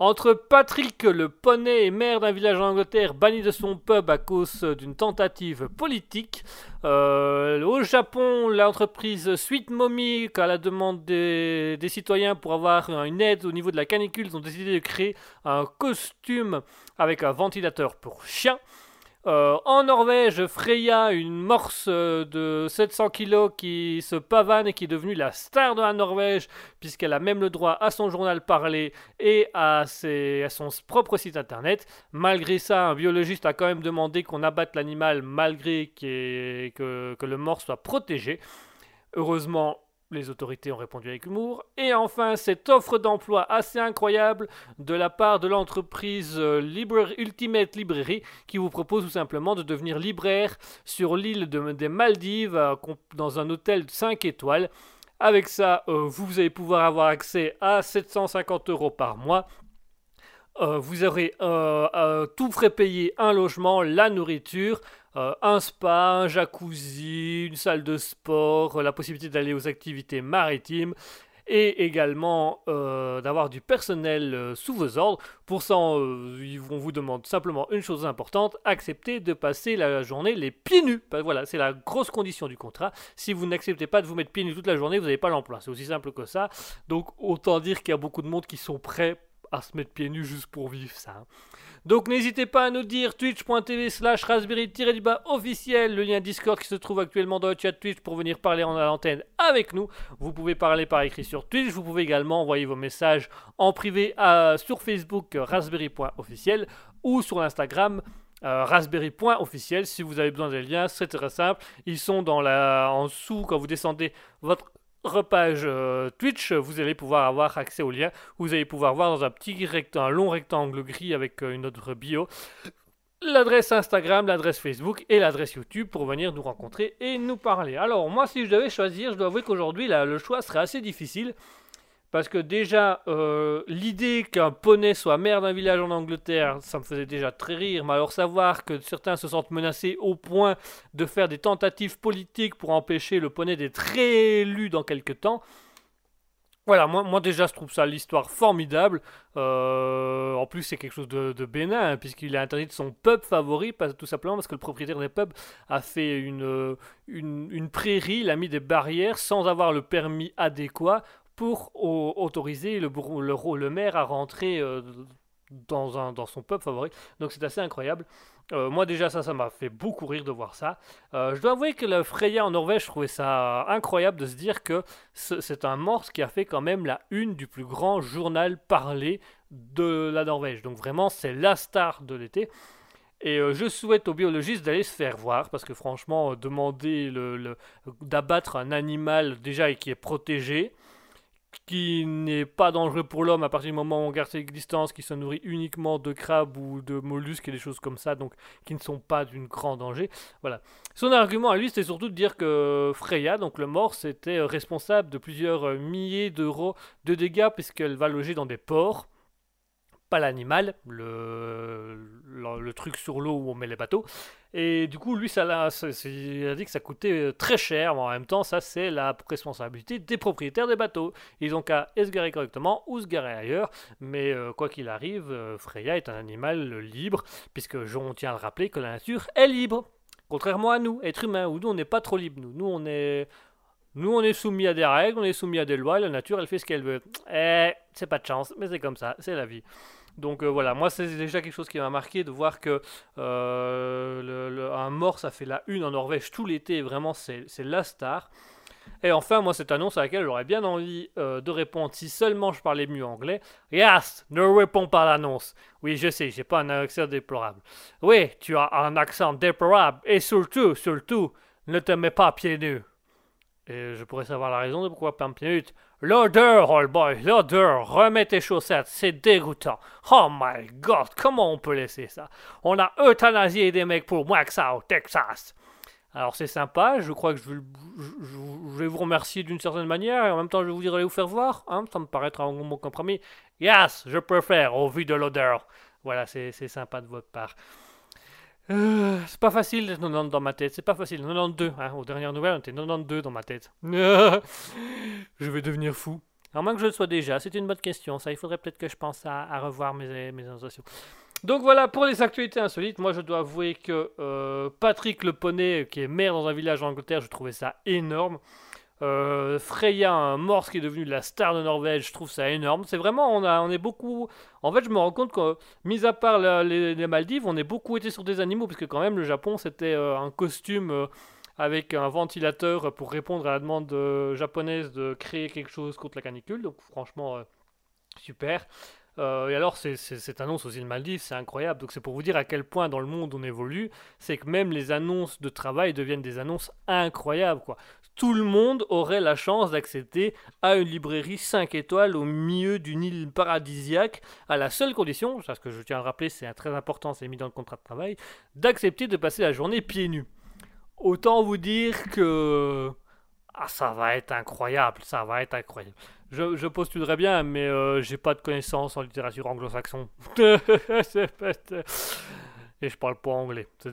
Entre Patrick, le poney et maire d'un village en Angleterre, banni de son pub à cause d'une tentative politique. Euh, au Japon, l'entreprise Sweet Mommy, à la demande des, citoyens pour avoir une aide au niveau de la canicule, ont décidé de créer un costume avec un ventilateur pour chien. Euh, en Norvège, Freya, une morse euh, de 700 kg qui se pavane et qui est devenue la star de la Norvège, puisqu'elle a même le droit à son journal parlé et à, son propre site internet. Malgré ça, un biologiste a quand même demandé qu'on abatte l'animal malgré que, que le mort soit protégé. Heureusement, les autorités ont répondu avec humour. Et enfin, cette offre d'emploi assez incroyable de la part de l'entreprise euh, Ultimate Librairie qui vous propose tout simplement de devenir libraire sur l'île de- des Maldives dans un hôtel de 5 étoiles. Avec ça, euh, vous allez pouvoir avoir accès à 750 euros par mois. Euh, vous aurez tout frais payé, un logement, la nourriture, euh, un spa, un jacuzzi, une salle de sport, la possibilité d'aller aux activités maritimes et également euh, d'avoir du personnel euh, sous vos ordres. Pour ça, vont vous demander simplement une chose importante, accepter de passer la journée les pieds nus. Bah, voilà, c'est la grosse condition du contrat. Si vous n'acceptez pas de vous mettre pieds nus toute la journée, vous n'avez pas l'emploi. C'est aussi simple que ça. Donc autant dire qu'il y a beaucoup de monde qui sont prêts à se mettre pieds nus juste pour vivre ça. hein. Donc n'hésitez pas à nous dire twitch.tv slash raspberry-du-bas officiel, le lien Discord qui se trouve actuellement dans le chat Twitch pour venir parler en antenne avec nous. Vous pouvez parler par écrit sur Twitch, vous pouvez également envoyer vos messages en privé sur Facebook raspberry.officiel ou sur l'Instagram euh, raspberry.officiel si vous avez besoin des liens, c'est très simple. Ils sont en dessous quand vous descendez votre repage euh, Twitch, vous allez pouvoir avoir accès aux liens. Vous allez pouvoir voir dans un petit rect- un long rectangle gris avec euh, une autre bio l'adresse Instagram, l'adresse Facebook et l'adresse YouTube pour venir nous rencontrer et nous parler. Alors moi si je devais choisir, je dois avouer qu'aujourd'hui le choix serait assez difficile parce que déjà euh, l'idée qu'un poney soit maire d'un village en Angleterre, ça me faisait déjà très rire, mais alors savoir que certains se sentent menacés au point de faire des tentatives politiques pour empêcher le poney d'être réélu dans quelques temps. Voilà, moi, déjà je trouve ça l'histoire formidable. Euh, en plus c'est quelque chose de, de bénin, hein, puisqu'il a interdit son pub favori, tout simplement parce que le propriétaire des pubs a fait une, euh, une, une prairie, il a mis des barrières sans avoir le permis adéquat pour au- autoriser le, maire à rentrer euh, dans, son pub favori. Donc c'est assez incroyable. Euh, moi déjà ça, ça m'a fait beaucoup rire de voir ça. Euh, je dois avouer que le Freya en Norvège, je trouvais ça incroyable de se dire que ce- c'est un morse qui a fait quand même la une du plus grand journal parlé de la Norvège. Donc vraiment c'est la star de l'été. Et je souhaite aux biologistes d'aller se faire voir parce que franchement, demander d'abattre un animal déjà et qui est protégé, qui n'est pas dangereux pour l'homme à partir du moment où on garde ses distances, qui se nourrit uniquement de crabes ou de mollusques et des choses comme ça, donc qui ne sont pas d'une grand danger. Voilà. Son argument à lui, c'était surtout de dire que Freya, donc le morse, était euh, responsable de plusieurs euh, milliers d'euros de dégâts puisqu'elle va loger dans des ports pas l'animal, le, truc sur l'eau où on met les bateaux. Et du coup, lui, ça il a dit que ça coûtait euh, très cher, mais en même temps, ça, c'est la responsabilité des propriétaires des bateaux. Ils ont qu'à se garer correctement ou se garer ailleurs. Mais euh, quoi qu'il arrive, euh, Freya est un animal libre, puisque je- on tient à le rappeler que la nature est libre. Contrairement à nous, êtres humains, où nous, on n'est pas trop libres. Nous, nous on est. Nous, on est soumis à des règles, on est soumis à des lois, et la nature, elle fait ce qu'elle veut. Eh, c'est pas de chance, mais c'est comme ça, c'est la vie. Donc euh, voilà, moi, c'est déjà quelque chose qui m'a marqué de voir que euh, un mort, ça fait la une en Norvège tout l'été, vraiment, c'est c'est la star. Et enfin, moi, cette annonce à laquelle j'aurais bien envie euh, de répondre si seulement je parlais mieux anglais. Yes, ne réponds pas à l'annonce. Oui, je sais, j'ai pas un accent déplorable. Oui, tu as un accent déplorable. Et surtout, surtout, ne te mets pas pieds nus. Et je pourrais savoir la raison de pourquoi pas nus. L'odeur, old boy, l'odeur. Remets tes chaussettes, c'est dégoûtant. Oh my god, comment on peut laisser ça? On a euthanasié des mecs pour moins que ça au Texas. Alors c'est sympa, je crois que je vais, vous remercier d'une certaine manière et en même temps je vais vous dire allez vous faire voir, hein, ça me paraîtra un bon compromis. Yes, je préfère au vu de l'odeur. Voilà, c'est sympa de votre part. Euh, c'est pas facile d'être 90 dans ma tête, c'est pas facile. 92, hein, aux dernières nouvelles, on était 92 dans ma tête. je vais devenir fou. À moins que je le sois déjà, c'est une bonne question. Ça, il faudrait peut-être que je pense à, à revoir mes, mes annotations. Donc voilà pour les actualités insolites. Moi, je dois avouer que euh, Patrick le poney, qui est maire dans un village en Angleterre, je trouvais ça énorme. Euh, Freya, un morse qui est devenu la star de Norvège, je trouve ça énorme. C'est vraiment, on, a, on est beaucoup. En fait, je me rends compte que, mis à part les, Maldives, on est beaucoup été sur des animaux, puisque quand même, le Japon, c'était euh, un costume euh, avec un ventilateur pour répondre à la demande japonaise de créer quelque chose contre la canicule. Donc, franchement, super. Et alors, c'est- cette annonce aux îles Maldives, c'est incroyable. Donc, c'est pour vous dire à quel point dans le monde on évolue. C'est que même les annonces de travail deviennent des annonces incroyables, quoi. Tout le monde aurait la chance d'accéder à une librairie 5 étoiles au milieu d'une île paradisiaque, à la seule condition, parce que je tiens à le rappeler, c'est très important, c'est mis dans le contrat de travail, d'accepter de passer la journée pieds nus. Autant vous dire que. Ah, ça va être incroyable, ça va être incroyable. Je, je postulerais bien, mais euh, j'ai pas de connaissances en littérature anglo-saxon. Et je parle pas anglais. Ça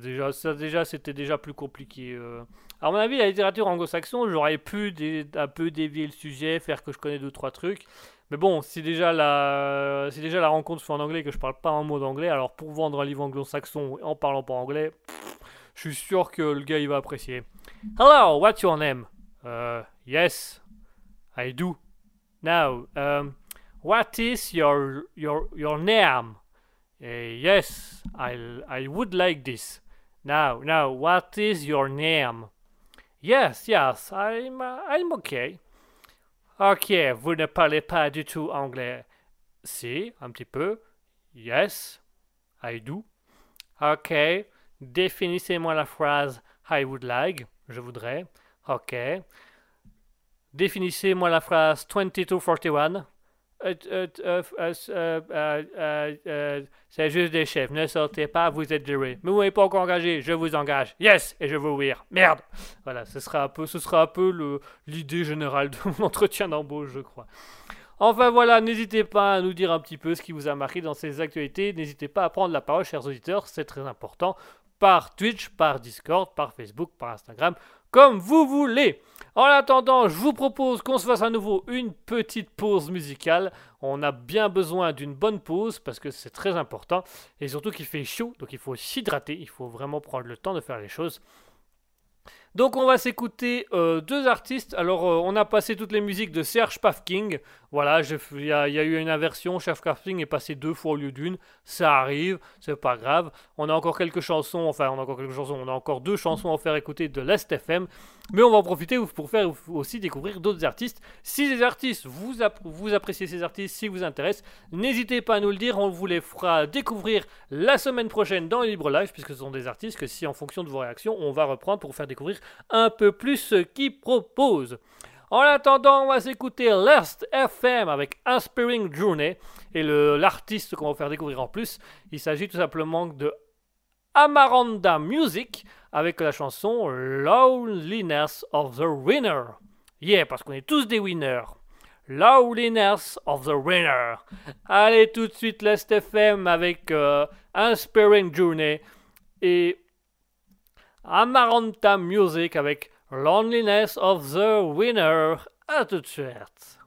déjà, c'était déjà plus compliqué. euh. À mon avis, la littérature anglo-saxon, j'aurais pu un peu dévier le sujet, faire que je connais deux trois trucs. Mais bon, si déjà la, déjà la rencontre se en anglais et que je parle pas un mot d'anglais, alors pour vendre un livre anglo-saxon en parlant pas anglais, pff, je suis sûr que le gars il va apprécier. Hello, what's your name? Uh, yes, I do. Now, um, what is your your your name? Uh, yes, I I would like this. Now, now, what is your name? Yes, yes, I'm uh, I'm okay. Ok, vous ne parlez pas du tout anglais. Si, un petit peu. Yes, I do. Ok, définissez-moi la phrase I would like. Je voudrais. Ok. Définissez-moi la phrase 2241. C'est juste des chefs. Ne sortez pas, vous êtes géré. Mais vous n'êtes pas encore engagé, je vous engage. Yes, et je veux ouvrir. Merde. Voilà, ce sera un peu, ce sera un peu l'idée générale de mon entretien d'embauche, je crois. Enfin voilà, n'hésitez pas à nous dire un petit peu ce qui vous a marqué dans ces actualités. N'hésitez pas à prendre la parole, chers auditeurs, c'est très important. Par Twitch, par Discord, par Facebook, par Instagram, comme vous voulez. En attendant, je vous propose qu'on se fasse à nouveau une petite pause musicale. On a bien besoin d'une bonne pause parce que c'est très important. Et surtout qu'il fait chaud, donc il faut s'hydrater. Il faut vraiment prendre le temps de faire les choses. Donc on va s'écouter euh, deux artistes. Alors euh, on a passé toutes les musiques de Serge Pafking. Voilà, il y, a eu une inversion. Serge Pafking est passé deux fois au lieu d'une. Ça arrive, c'est pas grave. On a encore quelques chansons, enfin on a encore quelques chansons. On a encore deux chansons à faire écouter de l'Est FM. Mais on va en profiter pour faire aussi découvrir d'autres artistes. Si les artistes, vous, vous appréciez ces artistes, si vous intéressent, n'hésitez pas à nous le dire. On vous les fera découvrir la semaine prochaine dans Libre Live, puisque ce sont des artistes que si en fonction de vos réactions, on va reprendre pour faire découvrir un peu plus ce qu'ils proposent. En attendant, on va s'écouter Last FM avec Inspiring Journey. Et l'artiste qu'on va vous faire découvrir en plus, il s'agit tout simplement de Amaranda Music avec la chanson Loneliness of the Winner. Yeah, parce qu'on est tous des winners. Loneliness of the Winner. Allez tout de suite Last FM avec euh, Inspiring Journey et Amaranta Music avec Loneliness of the Winner. At À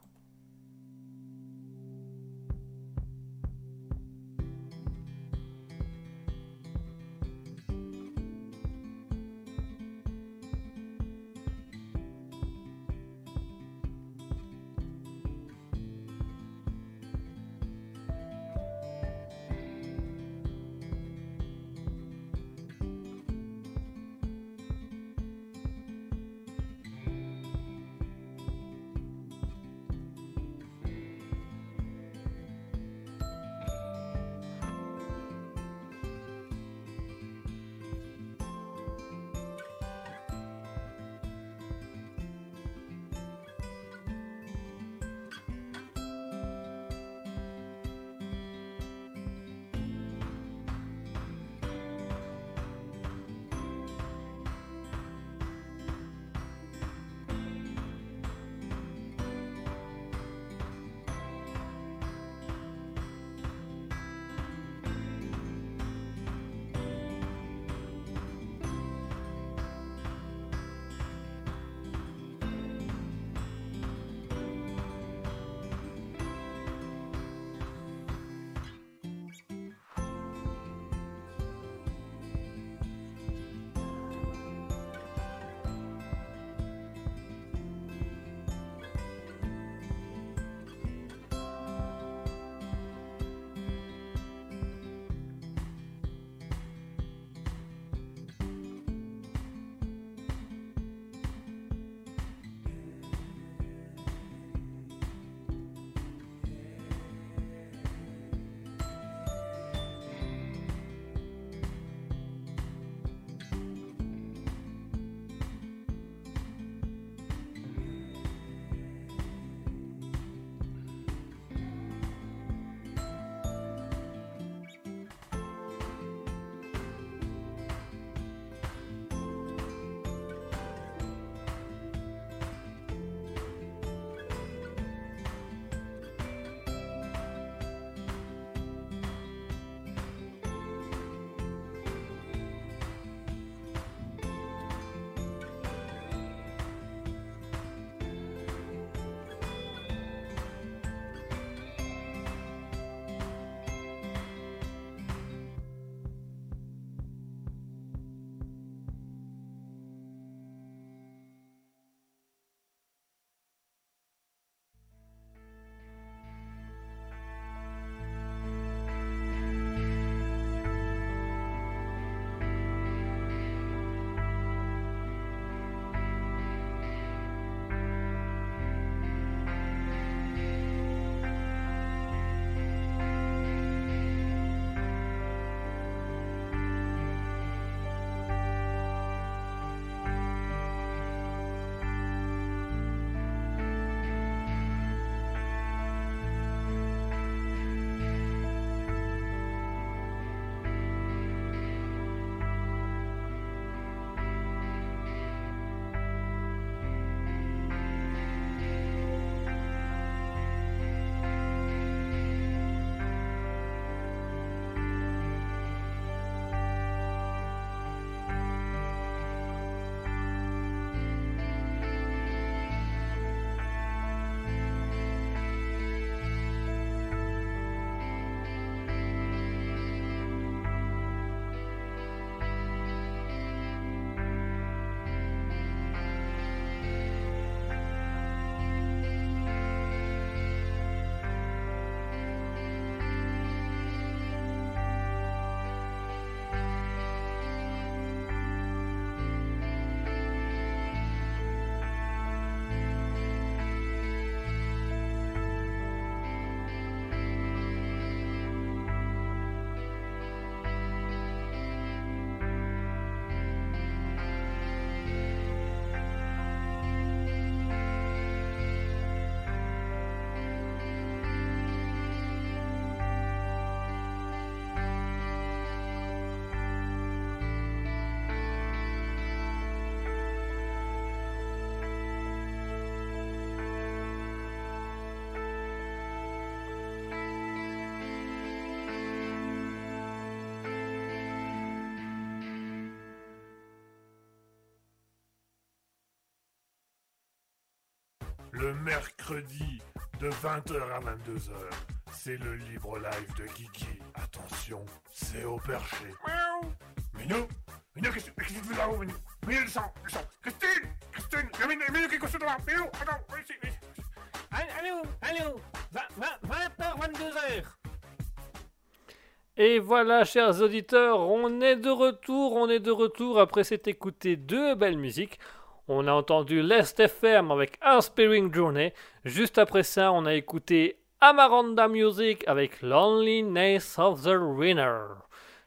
le mercredi de 20h à 22h. C'est le libre live de Kiki. Attention, c'est au perché. Miaou. Minou Minou, qu'est-ce qu'est-ce que tu fais là-haut, Minou? Minou, descends, descends. Christine Christine Minou, Minou qui est couché devant. Minou, attends, viens ici, viens ici. Allô, allô, 20h, 22h. Et voilà, chers auditeurs, on est de retour, on est de retour après s'être écouté deux belles musiques. On a entendu Lest FM avec Inspiring Journey. Juste après ça, on a écouté Amaranda Music avec Loneliness of the Winner.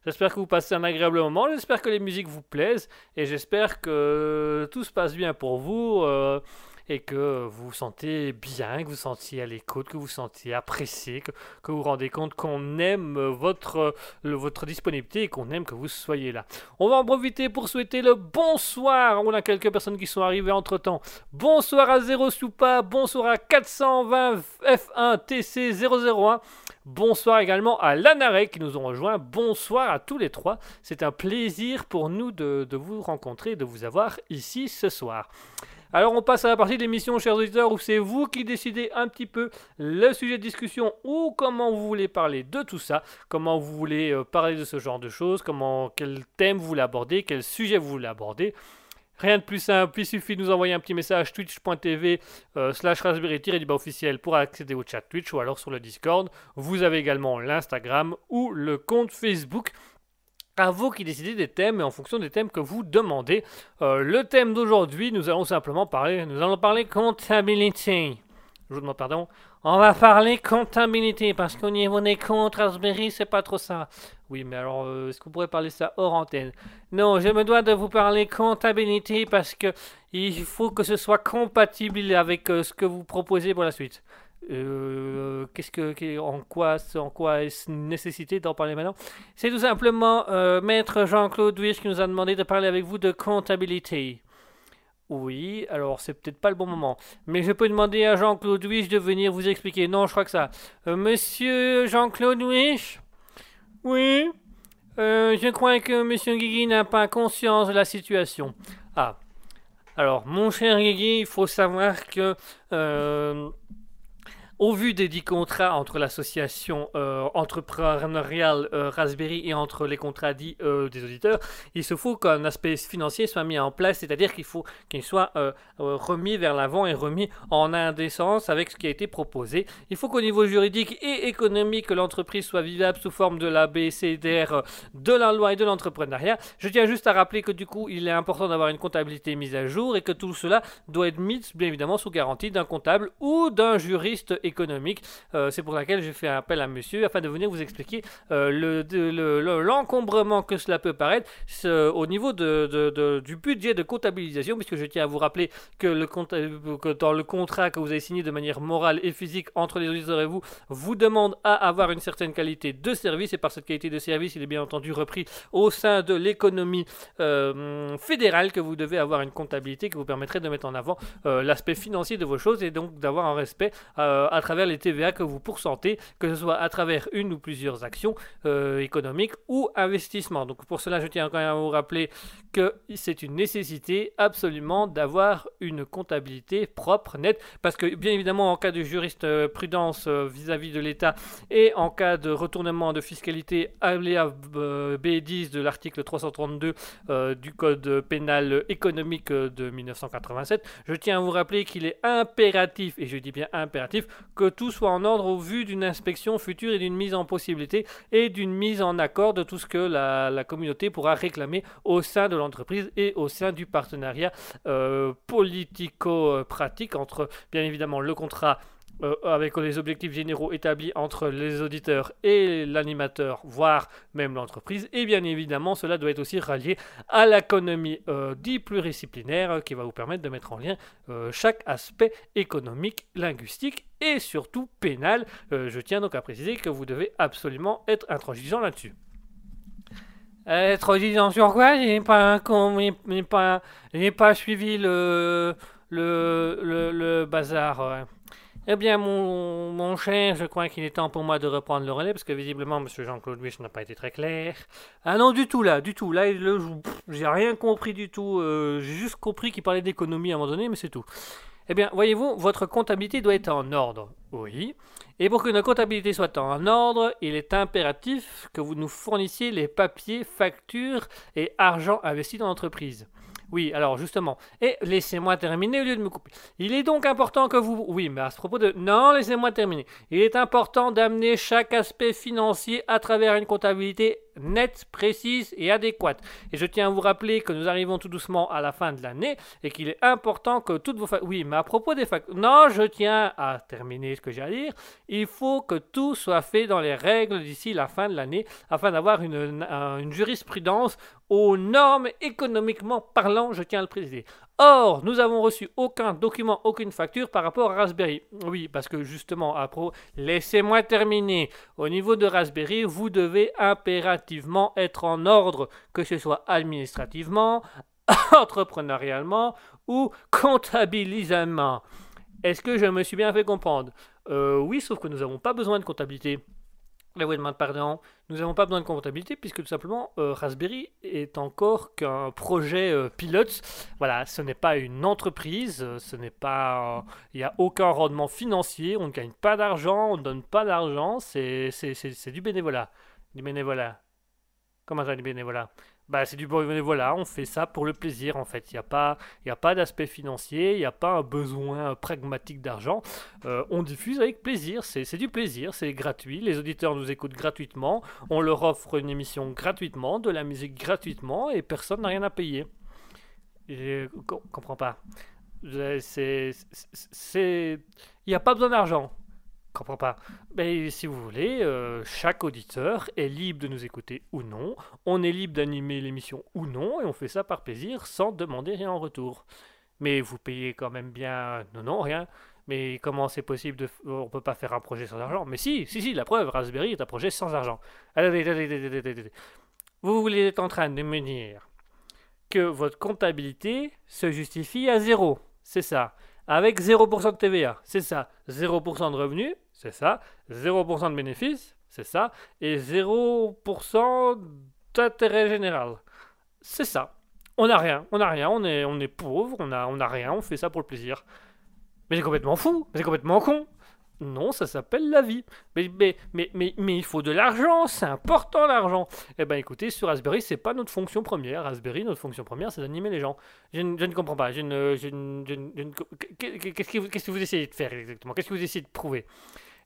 J'espère que vous passez un agréable moment, j'espère que les musiques vous plaisent et j'espère que tout se passe bien pour vous. euh, et que vous vous sentez bien, que vous vous sentiez à l'écoute, que vous vous sentiez apprécié, que, vous vous rendez compte qu'on aime votre, votre disponibilité et qu'on aime que vous soyez là. On va en profiter pour souhaiter le bonsoir. On a quelques personnes qui sont arrivées entre temps. Bonsoir à Zero Soupa, bonsoir à 420 F1 TC 001. Bonsoir également à Lanarek qui nous ont rejoints. Bonsoir à tous les trois. C'est un plaisir pour nous de vous rencontrer, de vous avoir ici ce soir. Alors on passe à la partie de l'émission, chers auditeurs, où c'est vous qui décidez un petit peu le sujet de discussion ou comment vous voulez parler de tout ça, comment vous voulez euh, parler de ce genre de choses, comment, quel thème vous voulez aborder, quel sujet vous voulez aborder. Rien de plus simple, il suffit de nous envoyer un petit message twitch.tv euh, slash raspberry-du-bas officiel pour accéder au chat Twitch ou alors sur le Discord. Vous avez également l'Instagram ou le compte Facebook. À vous qui décidez des thèmes et en fonction des thèmes que vous demandez. Euh, le thème d'aujourd'hui, nous allons simplement parler, nous allons parler comptabilité. Je vous demande pardon. On va parler comptabilité parce qu'au niveau des comptes Raspberry, c'est pas trop ça. Oui, mais alors, euh, est-ce que vous pourrez parler ça hors antenne? Non, je me dois de vous parler comptabilité parce que il faut que ce soit compatible avec euh, ce que vous proposez pour la suite. Euh, qu'est-ce que, en quoi, en quoi est-ce nécessité d'en parler maintenant? C'est tout simplement euh, Maître Jean-Claude Wish qui nous a demandé de parler avec vous de comptabilité. Oui, alors c'est peut-être pas le bon moment, mais je peux demander à Jean-Claude Wish de venir vous expliquer. Non, je crois que ça. Euh, Monsieur Jean-Claude Wish Oui? Je crois que Monsieur Guigui n'a pas conscience de la situation. Ah. Alors, mon cher Guigui, il faut savoir que. Au vu des dix contrats entre l'association euh, entrepreneuriale euh, Raspberry et entre les contrats dits euh, des auditeurs, il se faut qu'un aspect financier soit mis en place, c'est-à-dire qu'il faut qu'il soit remis vers l'avant et remis en indécence avec ce qui a été proposé. Il faut qu'au niveau juridique et économique, l'entreprise soit vivable sous forme de la BCDR de la loi et de l'entrepreneuriat. Je tiens juste à rappeler que du coup, il est important d'avoir une comptabilité mise à jour et que tout cela doit être mis, bien évidemment, sous garantie d'un comptable ou d'un juriste économique. Euh, c'est pour laquelle j'ai fait appel à monsieur afin de venir vous expliquer euh, le- de- le- l'encombrement que cela peut paraître au niveau de, du budget de comptabilisation, puisque je tiens à vous rappeler que, le que dans le contrat que vous avez signé de manière morale et physique entre les auditeurs et vous, vous demande à avoir une certaine qualité de service, et par cette qualité de service, il est bien entendu repris au sein de l'économie euh, fédérale que vous devez avoir une comptabilité qui vous permettrait de mettre en avant l'aspect financier de vos choses et donc d'avoir un respect euh, à travers les TVA que vous pourcentez, que ce soit à travers une ou plusieurs actions euh, économiques ou investissements. Donc pour cela, je tiens quand même à vous rappeler que c'est une nécessité absolument d'avoir une comptabilité propre, nette, parce que bien évidemment en cas de jurisprudence euh, vis-à-vis de l'État et en cas de retournement de fiscalité aléa euh, B10 de l'article 332 euh, du Code pénal économique de 1987, je tiens à vous rappeler qu'il est impératif, et je dis bien impératif, que tout soit en ordre au vu d'une inspection future et d'une mise en possibilité et d'une mise en accord de tout ce que la, communauté pourra réclamer au sein de l'entreprise et au sein du partenariat euh, politico-pratique entre bien évidemment le contrat euh, avec les objectifs généraux établis entre les auditeurs et l'animateur, voire même l'entreprise. Et bien évidemment, cela doit être aussi rallié à l'économie euh, dit pluridisciplinaire qui va vous permettre de mettre en lien euh, chaque aspect économique, linguistique et surtout pénal. Euh, je tiens donc à préciser que vous devez absolument être intransigeant là-dessus. Être sur quoi? J'ai pas, pas, suivi le, bazar. Eh bien, mon, mon cher, je crois qu'il est temps pour moi de reprendre le relais, parce que visiblement, M. Jean-Claude Wish n'a pas été très clair. Ah non, du tout, là, du tout. Là, j'ai rien compris du tout. euh, j'ai juste compris qu'il parlait d'économie à un moment donné, mais c'est tout. Eh bien, voyez-vous, votre comptabilité doit être en ordre. Oui. Et pour que notre comptabilité soit en ordre, il est impératif que vous nous fournissiez les papiers, factures et argent investi dans l'entreprise. Oui, alors justement. Et laissez-moi terminer au lieu de me couper. Il est donc important que vous... Oui, mais à ce propos de... Non, laissez-moi terminer. Il est important d'amener chaque aspect financier à travers une comptabilité nette, précise et adéquate. Et je tiens à vous rappeler que nous arrivons tout doucement à la fin de l'année et qu'il est important que toutes vos... fac- Oui, mais à propos des factures... Non, je tiens à terminer ce que j'ai à dire. Il faut que tout soit fait dans les règles d'ici la fin de l'année afin d'avoir une jurisprudence aux normes économiquement parlant, je tiens à le préciser. Or, nous avons reçu aucun document, aucune facture par rapport à Raspberry. Oui, parce que justement, pro, laissez-moi terminer. Au niveau de Raspberry, vous devez impérativement être en ordre, que ce soit administrativement, entrepreneurialement ou comptabilisamment. Est-ce que je me suis bien fait comprendre? Euh, Oui, sauf que nous n'avons pas besoin de comptabilité. Vous demande pardon. Nous n'avons pas besoin de comptabilité puisque tout simplement euh, Raspberry est encore qu'un projet euh, pilote. Voilà, ce n'est pas une entreprise, euh, ce n'est pas, euh, il n'y a aucun rendement financier, on ne gagne pas d'argent, on ne donne pas d'argent, c'est du bénévolat, du bénévolat. Comment ça, du bénévolat? Bah, c'est du bénévolat, on fait ça pour le plaisir en fait. Il n'y a pas, pas d'aspect financier, il n'y a pas un besoin pragmatique d'argent. Euh, on diffuse avec plaisir, c'est du plaisir, c'est gratuit. Les auditeurs nous écoutent gratuitement, on leur offre une émission gratuitement, de la musique gratuitement et personne n'a rien à payer. Je co- comprends pas. C'est. Il n'y a pas besoin d'argent. Comprends pas. Mais si vous voulez, euh, chaque auditeur est libre de nous écouter ou non. On est libre d'animer l'émission ou non, et on fait ça par plaisir sans demander rien en retour. Mais vous payez quand même bien. Non, non, rien. Mais comment c'est possible de. On peut pas faire un projet sans argent Mais si, si, si, la preuve, Raspberry est un projet sans argent. Attendez, attendez, attendez, attendez, attendez. Vous voulez être en train de me dire que votre comptabilité se justifie à zéro. C'est ça. Avec 0% de TVA. C'est ça. 0% de revenus. C'est ça. 0% de bénéfices. C'est ça. Et 0% d'intérêt général. C'est ça. On n'a rien. On n'a rien. On est, pauvre. On n'a rien. On fait ça pour le plaisir. Mais c'est complètement fou. C'est complètement con. Non, ça s'appelle la vie. Mais, mais, mais, mais, il faut de l'argent, c'est important l'argent. Eh ben écoutez, sur Raspberry, c'est pas notre fonction première. Raspberry, notre fonction première, c'est d'animer les gens. Je, ne- comprends pas. Je ne, je ne- je ne- qu'est-ce que vous essayez de faire exactement? Qu'est-ce que vous essayez de prouver?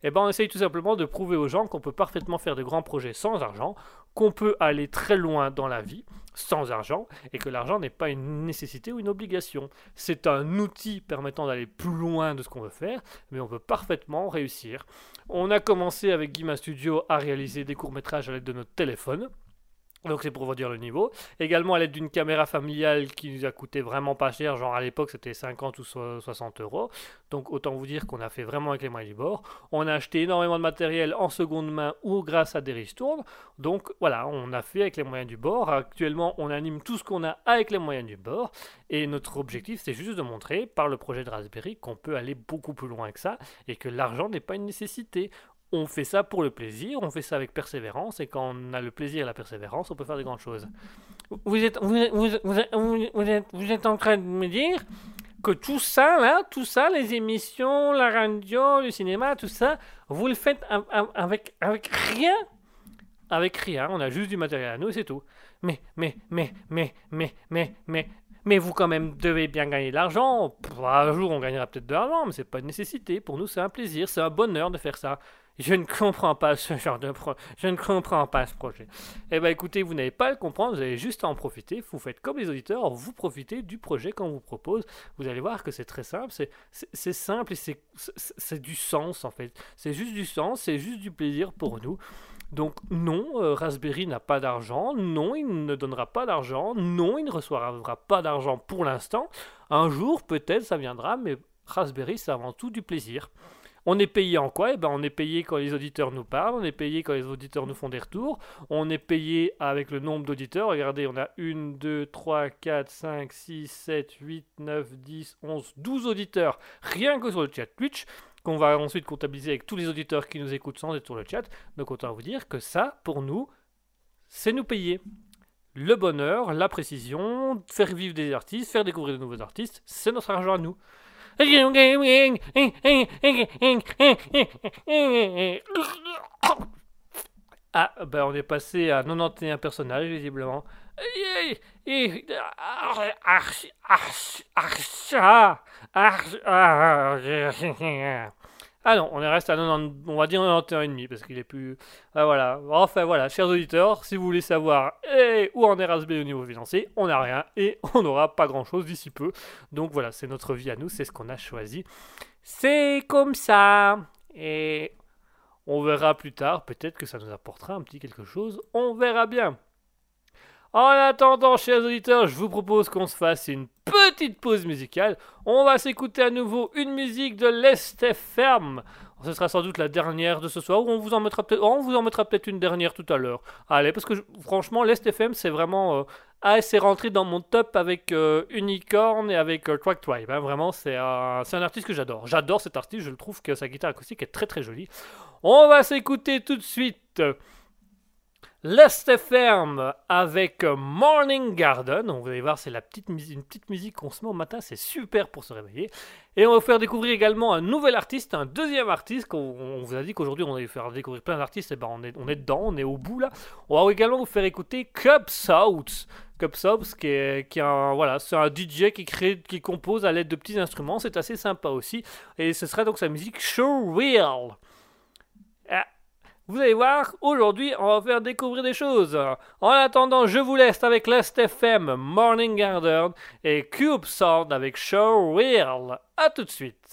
Eh ben on essaye tout simplement de prouver aux gens qu'on peut parfaitement faire de grands projets sans argent, qu'on peut aller très loin dans la vie sans argent, et que l'argent n'est pas une nécessité ou une obligation. C'est un outil permettant d'aller plus loin de ce qu'on veut faire, mais on peut parfaitement réussir. On a commencé avec Guima Studio à réaliser des courts-métrages à l'aide de notre téléphone. Donc c'est pour vous dire le niveau. Également à l'aide d'une caméra familiale qui nous a coûté vraiment pas cher, genre à l'époque c'était 50 ou so- 60 euros. Donc autant vous dire qu'on a fait vraiment avec les moyens du bord. On a acheté énormément de matériel en seconde main ou grâce à des ristournes. Donc voilà, on a fait avec les moyens du bord. Actuellement on anime tout ce qu'on a avec les moyens du bord. Et notre objectif c'est juste de montrer par le projet de Raspberry qu'on peut aller beaucoup plus loin que ça et que l'argent n'est pas une nécessité. On fait ça pour le plaisir, on fait ça avec persévérance, et quand on a le plaisir et la persévérance, on peut faire de grandes choses. Vous êtes, vous vous êtes, vous êtes, en train de me dire que tout ça, là, tout ça, les émissions, la radio, le cinéma, tout ça, vous le faites av- av- avec, avec rien Avec rien, on a juste du matériel à nous et c'est tout. Mais, mais, mais, mais, mais, mais, mais, mais vous quand même devez bien gagner de l'argent. Un jour on gagnera peut-être de l'argent, mais c'est pas une nécessité. Pour nous c'est un plaisir, c'est un bonheur de faire ça. Je ne comprends pas ce genre de pro... Je ne comprends pas ce projet. Eh ben écoutez, vous n'avez pas à le comprendre, vous avez juste à en profiter. Vous faites comme les auditeurs, vous profitez du projet qu'on vous propose. Vous allez voir que c'est très simple, c'est- simple et c'est du sens en fait. C'est juste du sens, c'est juste du plaisir pour nous. Donc non, euh, Raspberry n'a pas d'argent, non, il ne donnera pas d'argent, non, il ne recevra pas d'argent pour l'instant. Un jour, peut-être, ça viendra, mais Raspberry, c'est avant tout du plaisir. On est payé en quoi? Eh ben, on est payé quand les auditeurs nous parlent, on est payé quand les auditeurs nous font des retours, on est payé avec le nombre d'auditeurs. Regardez, on a 1, 2, 3, 4, 5, 6, 7, 8, 9, 10, 11, 12 auditeurs, rien que sur le chat Twitch. qu'on va ensuite comptabiliser avec tous les auditeurs qui nous écoutent sans être sur le chat. Donc autant vous dire que ça, pour nous, c'est nous payer. Le bonheur, la précision, faire vivre des artistes, faire découvrir de nouveaux artistes, c'est notre argent à nous. Ah, ben on est passé à 91 personnages, visiblement. Ah non, on est resté à 90, on va dire 91,5 parce qu'il est plus. Ah, voilà. Enfin voilà, chers auditeurs, si vous voulez savoir eh, où en est Raspberry au niveau financier, on n'a rien et on n'aura pas grand chose d'ici peu. Donc voilà, c'est notre vie à nous, c'est ce qu'on a choisi. C'est comme ça. Et on verra plus tard, peut-être que ça nous apportera un petit quelque chose, on verra bien. En attendant, chers auditeurs, je vous propose qu'on se fasse une petite pause musicale. On va s'écouter à nouveau une musique de l'Est Ferme. Ce sera sans doute la dernière de ce soir, ou on vous en mettra peut-être, peut-être une dernière tout à l'heure. Allez, parce que franchement, l'Est FM, c'est vraiment euh, assez rentré dans mon top avec euh, Unicorn et avec euh, Track Tribe. Hein. Vraiment, c'est un, un artiste que j'adore. J'adore cet artiste, je le trouve que sa guitare acoustique est très très jolie. On va s'écouter tout de suite. L'Est ferme avec Morning Garden. Vous allez voir, c'est la petite une petite musique qu'on se met au matin, c'est super pour se réveiller. Et on va vous faire découvrir également un nouvel artiste, un deuxième artiste. On, vous a dit qu'aujourd'hui on allait faire découvrir plein d'artistes, et ben on est, on est dedans, on est au bout là. On va également vous faire écouter Cup South. Cup South, qui est, qui un, voilà, c'est un DJ qui crée, qui compose à l'aide de petits instruments. C'est assez sympa aussi. Et ce serait donc sa musique Show Real. Vous allez voir, aujourd'hui, on va faire découvrir des choses. En attendant, je vous laisse avec Last FM, Morning Garden et Cube avec Show Real. A tout de suite.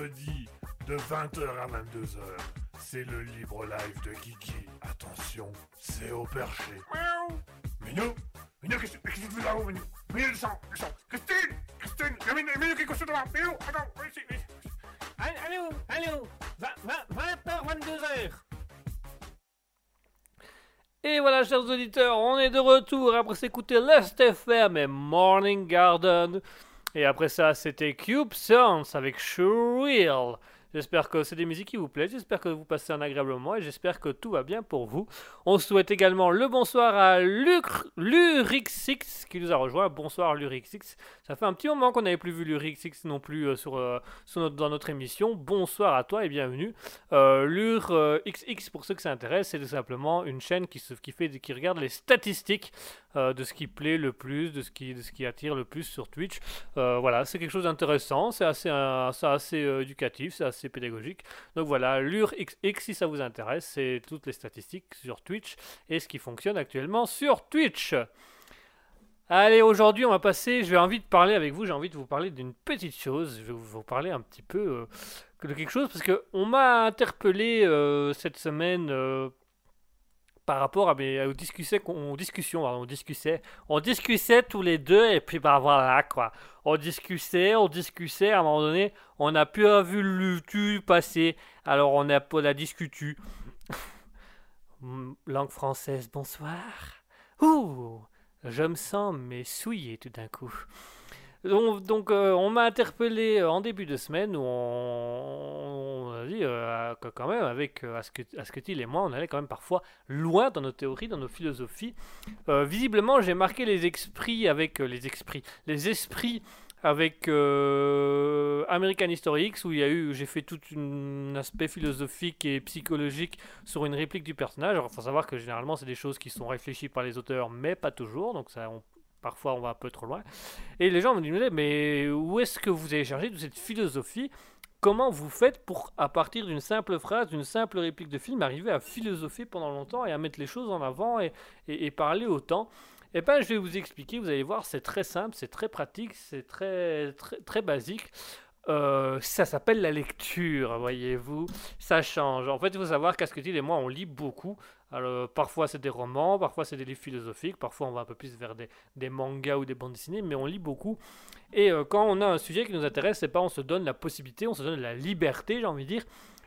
Mercredi de 20h à 22h. C'est le libre live de Kiki. Attention, c'est au perché. Miaou. Minou Minou, qu'est-ce que tu fais là-haut, Minou? Minou, descends, descends Christine Christine Minou, Minou, qu'est-ce que tu fais là Minou, attends, ici, ici. Allez où? 20h, 22h. Et voilà, chers auditeurs, on est de retour après s'écouter Last FM et Morning Garden. Et après ça, c'était Cube Sounds avec Surreal. J'espère que c'est des musiques qui vous plaisent, j'espère que vous passez un agréable moment et j'espère que tout va bien pour vous. On souhaite également le bonsoir à Lurixix qui nous a rejoint. Bonsoir Lurixix. Ça fait un petit moment qu'on n'avait plus vu Lurixix non plus euh, sur, euh, dans notre émission. Bonsoir à toi et bienvenue. Euh, Lur euh, XX, pour ceux que ça intéresse, c'est tout simplement une chaîne qui, se, qui, fait, qui regarde les statistiques euh, de ce qui plaît le plus, de ce qui, ce qui attire le plus sur Twitch. Voilà, c'est quelque chose d'intéressant, c'est assez, assez euh, éducatif, c'est assez pédagogique. Donc voilà, Lur XX, si ça vous intéresse, c'est toutes les statistiques sur Twitch et ce qui fonctionne actuellement sur Twitch. Allez, aujourd'hui, on va passer. Je vais envie de parler avec vous. J'ai envie de vous parler d'une petite chose. Je vais vous parler un petit peu euh, de quelque chose parce que on m'a interpellé euh, cette semaine euh, par rapport à mes aux discussions qu'on discussion, on discutait, on discutait tous les deux et puis bah voilà quoi. On discutait, on discutait. À un moment donné, on n'a plus vu le tu passer. Alors on a pas la discutu. Langue française, bonsoir. Ouh, je me sens mais souillé tout d'un coup. Donc, euh, on m'a interpellé euh, en début de semaine où on, a dit euh, que quand même avec euh, Asket- Asketil et moi on allait quand même parfois loin dans nos théories, dans nos philosophies. Euh, visiblement j'ai marqué les esprits avec euh, les esprits, les esprits avec euh, American History X où il y a eu, j'ai fait tout un aspect philosophique et psychologique sur une réplique du personnage. Alors, il faut savoir que généralement c'est des choses qui sont réfléchies par les auteurs, mais pas toujours. Donc ça, parfois on va un peu trop loin. Et les gens me disent mais où est-ce que vous avez cherché toute cette philosophie? Comment vous faites pour, à partir d'une simple phrase, d'une simple réplique de film, arriver à philosopher pendant longtemps et à mettre les choses en avant et, parler autant? Eh bien, je vais vous expliquer, vous allez voir, c'est très simple, c'est très pratique, c'est très, très, très basique. Euh, ça s'appelle la lecture, voyez-vous. Ça change. En fait, il faut savoir qu'Asketil et moi, on lit beaucoup. Alors, parfois, c'est des romans, parfois, c'est des livres philosophiques, parfois, on va un peu plus vers des, mangas ou des bandes dessinées, mais on lit beaucoup. Et euh, quand on a un sujet qui nous intéresse, c'est pas on se donne la possibilité, on se donne la liberté, j'ai envie de dire,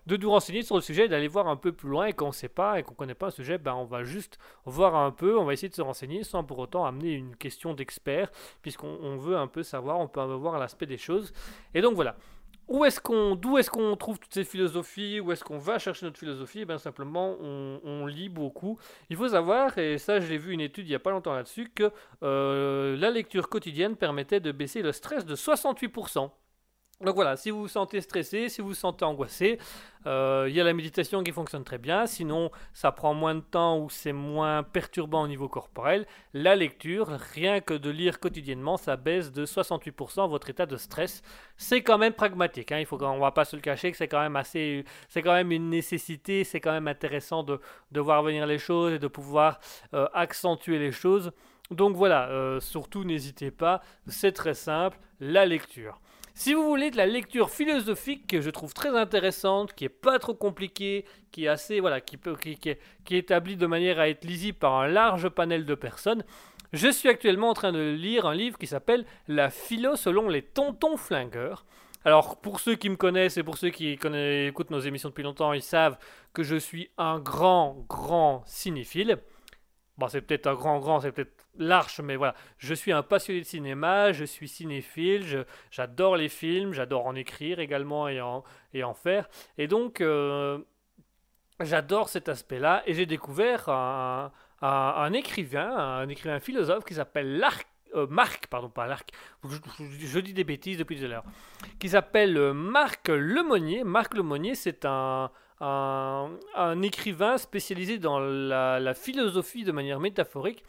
de nous renseigner sur le sujet, d'aller voir un peu plus loin. Et quand on ne sait pas et qu'on ne connaît pas un sujet, ben, on va juste voir un peu, on va essayer de se renseigner sans pour autant amener une question d'expert, puisqu'on on veut un peu savoir, on peut un peu voir l'aspect des choses. Et donc voilà. Où est-ce qu'on, d'où est-ce qu'on trouve toutes ces philosophies? Où est-ce qu'on va chercher notre philosophie? Eh bien simplement, on, on lit beaucoup. Il faut savoir, et ça j'ai vu une étude il n'y a pas longtemps là-dessus, que euh, la lecture quotidienne permettait de baisser le stress de 68%. Donc voilà, si vous vous sentez stressé, si vous vous sentez angoissé, euh, il y a la méditation qui fonctionne très bien. Sinon, ça prend moins de temps ou c'est moins perturbant au niveau corporel. La lecture, rien que de lire quotidiennement, ça baisse de 68% votre état de stress. C'est quand même pragmatique. Hein. Il faut, va pas se le cacher que c'est quand même assez, c'est quand même une nécessité. C'est quand même intéressant de, de voir venir les choses et de pouvoir euh, accentuer les choses. Donc voilà, euh, surtout n'hésitez pas. C'est très simple, la lecture. Si vous voulez de la lecture philosophique que je trouve très intéressante, qui est pas trop compliquée, qui est assez voilà, qui est, établie de manière à être lisible par un large panel de personnes, je suis actuellement en train de lire un livre qui s'appelle La philo selon les tontons flingueurs. Alors pour ceux qui me connaissent et pour ceux qui écoutent nos émissions depuis longtemps, ils savent que je suis un grand grand cinéphile. Bon, c'est peut-être un grand grand, c'est peut-être large, mais voilà. Je suis un passionné de cinéma, je suis cinéphile, j'adore les films, j'adore en écrire également et en, et en faire. Et donc, euh, j'adore cet aspect-là. Et j'ai découvert un, un- écrivain, un écrivain philosophe qui s'appelle euh, Marc, pardon, pas Larc, je, je- je dis des bêtises depuis tout à l'heure, qui s'appelle euh, Marc Lemonnier. Marc Lemonnier, c'est un, un, écrivain spécialisé dans la, la philosophie de manière métaphorique.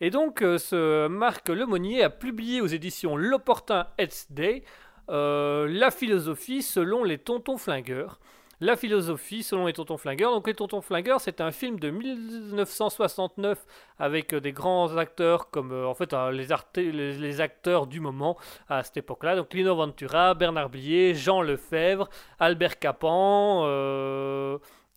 Et donc, euh, ce Marc Lemonnier a publié aux éditions L'Opportun Heads Day euh, la philosophie selon les tontons flingueurs. La philosophie selon les tontons flingueurs. Donc les tontons flingueurs, c'est un film de 1969 avec euh, des grands acteurs comme euh, en fait euh, les, acteurs du moment à cette époque-là. Donc Lino Ventura, Bernard Blier, Jean Lefebvre, Albert Capan.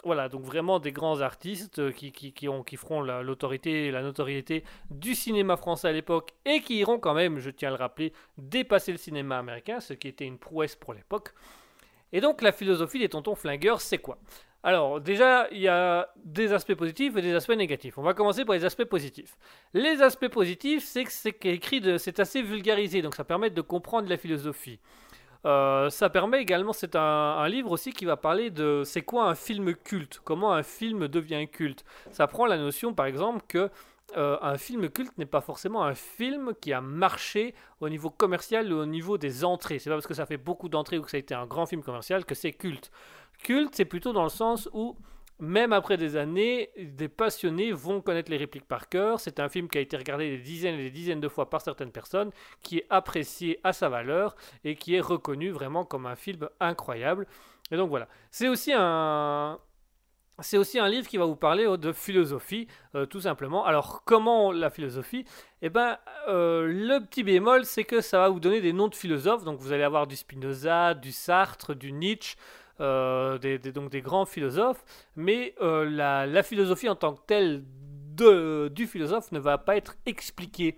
Voilà, donc vraiment des grands artistes qui, qui, ont, qui feront l'autorité et la notoriété du cinéma français à l'époque et qui iront quand même, je tiens à le rappeler, dépasser le cinéma américain, ce qui était une prouesse pour l'époque. Et donc la philosophie des tontons flingueurs, c'est quoi? Alors déjà, il y a des aspects positifs et des aspects négatifs. On va commencer par les aspects positifs. Les aspects positifs, c'est que c'est écrit, c'est assez vulgarisé, donc ça permet de comprendre la philosophie. Euh, ça permet également, c'est un, livre aussi qui va parler de c'est quoi un film culte, comment un film devient culte? Ça prend la notion par exemple que euh, un film culte n'est pas forcément un film qui a marché au niveau commercial ou au niveau des entrées. C'est pas parce que ça fait beaucoup d'entrées ou que ça a été un grand film commercial que c'est culte. Culte, c'est plutôt dans le sens où même après des années, des passionnés vont connaître les répliques par cœur. C'est un film qui a été regardé des dizaines et des dizaines de fois par certaines personnes, qui est apprécié à sa valeur et qui est reconnu vraiment comme un film incroyable. Et donc voilà. C'est aussi un, c'est aussi un livre qui va vous parler de philosophie, euh, tout simplement. Alors, comment la philosophie? Eh bien, euh, le petit bémol, c'est que ça va vous donner des noms de philosophes. Donc, vous allez avoir du Spinoza, du Sartre, du Nietzsche, euh, donc des grands philosophes, mais la, philosophie en tant que telle du philosophe ne va pas être expliquée.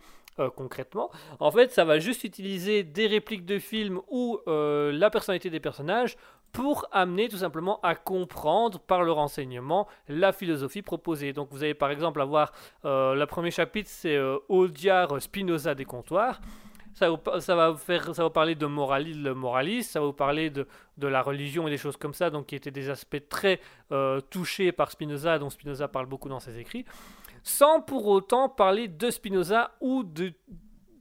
Concrètement. En fait, ça va juste utiliser des répliques de films ou la personnalité des personnages pour amener tout simplement à comprendre par le renseignement la philosophie proposée. Donc vous allez par exemple avoir le premier chapitre, c'est Audiard Spinoza des comptoirs ça, va faire, ça va parler de moralisme, moraliste, ça va vous parler de, de, la religion et des choses comme ça, donc qui étaient des aspects très euh, touchés par Spinoza, dont Spinoza parle beaucoup dans ses écrits, sans pour autant parler de Spinoza ou de,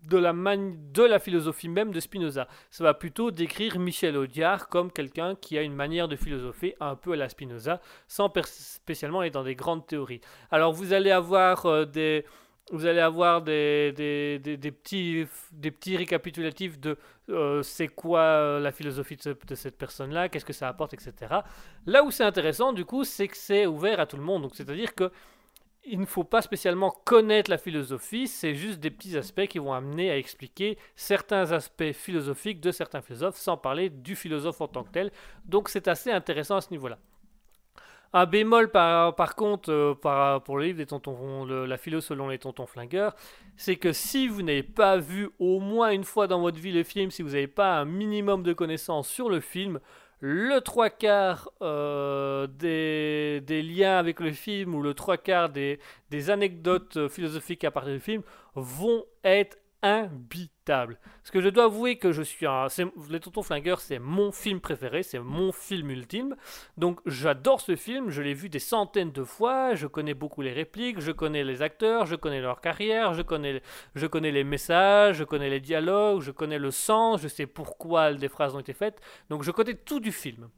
de, la, de la philosophie même de Spinoza. Ça va plutôt décrire Michel Audiard comme quelqu'un qui a une manière de philosopher un peu à la Spinoza, sans spécialement aller dans des grandes théories. Alors vous allez avoir euh, des vous allez avoir des, des, des, petits, des petits récapitulatifs de euh, c'est quoi euh, la philosophie de, cette personne-là, qu'est-ce que ça apporte, etc. Là où c'est intéressant, du coup, c'est que c'est ouvert à tout le monde. Donc, c'est-à-dire que il ne faut pas spécialement connaître la philosophie, c'est juste des petits aspects qui vont amener à expliquer certains aspects philosophiques de certains philosophes, sans parler du philosophe en tant que tel. Donc, c'est assez intéressant à ce niveau-là. Un bémol par, contre euh, par, pour le livre des tontons, La philo selon les tontons flingueurs, c'est que si vous n'avez pas vu au moins une fois dans votre vie le film, si vous n'avez pas un minimum de connaissances sur le film, le trois quarts euh, des, liens avec le film ou le trois quarts des, des anecdotes philosophiques à partir du film vont être imbitable. Parce que je dois avouer que je suis un. Les Tontons Flingueurs, c'est mon film préféré, c'est mon film ultime. Donc j'adore ce film, je l'ai vu des centaines de fois, je connais beaucoup les répliques, je connais les acteurs, je connais leur carrière, je connais, je connais les messages, je connais les dialogues, je connais le sens, je sais pourquoi des phrases ont été faites. Donc je connais tout du film.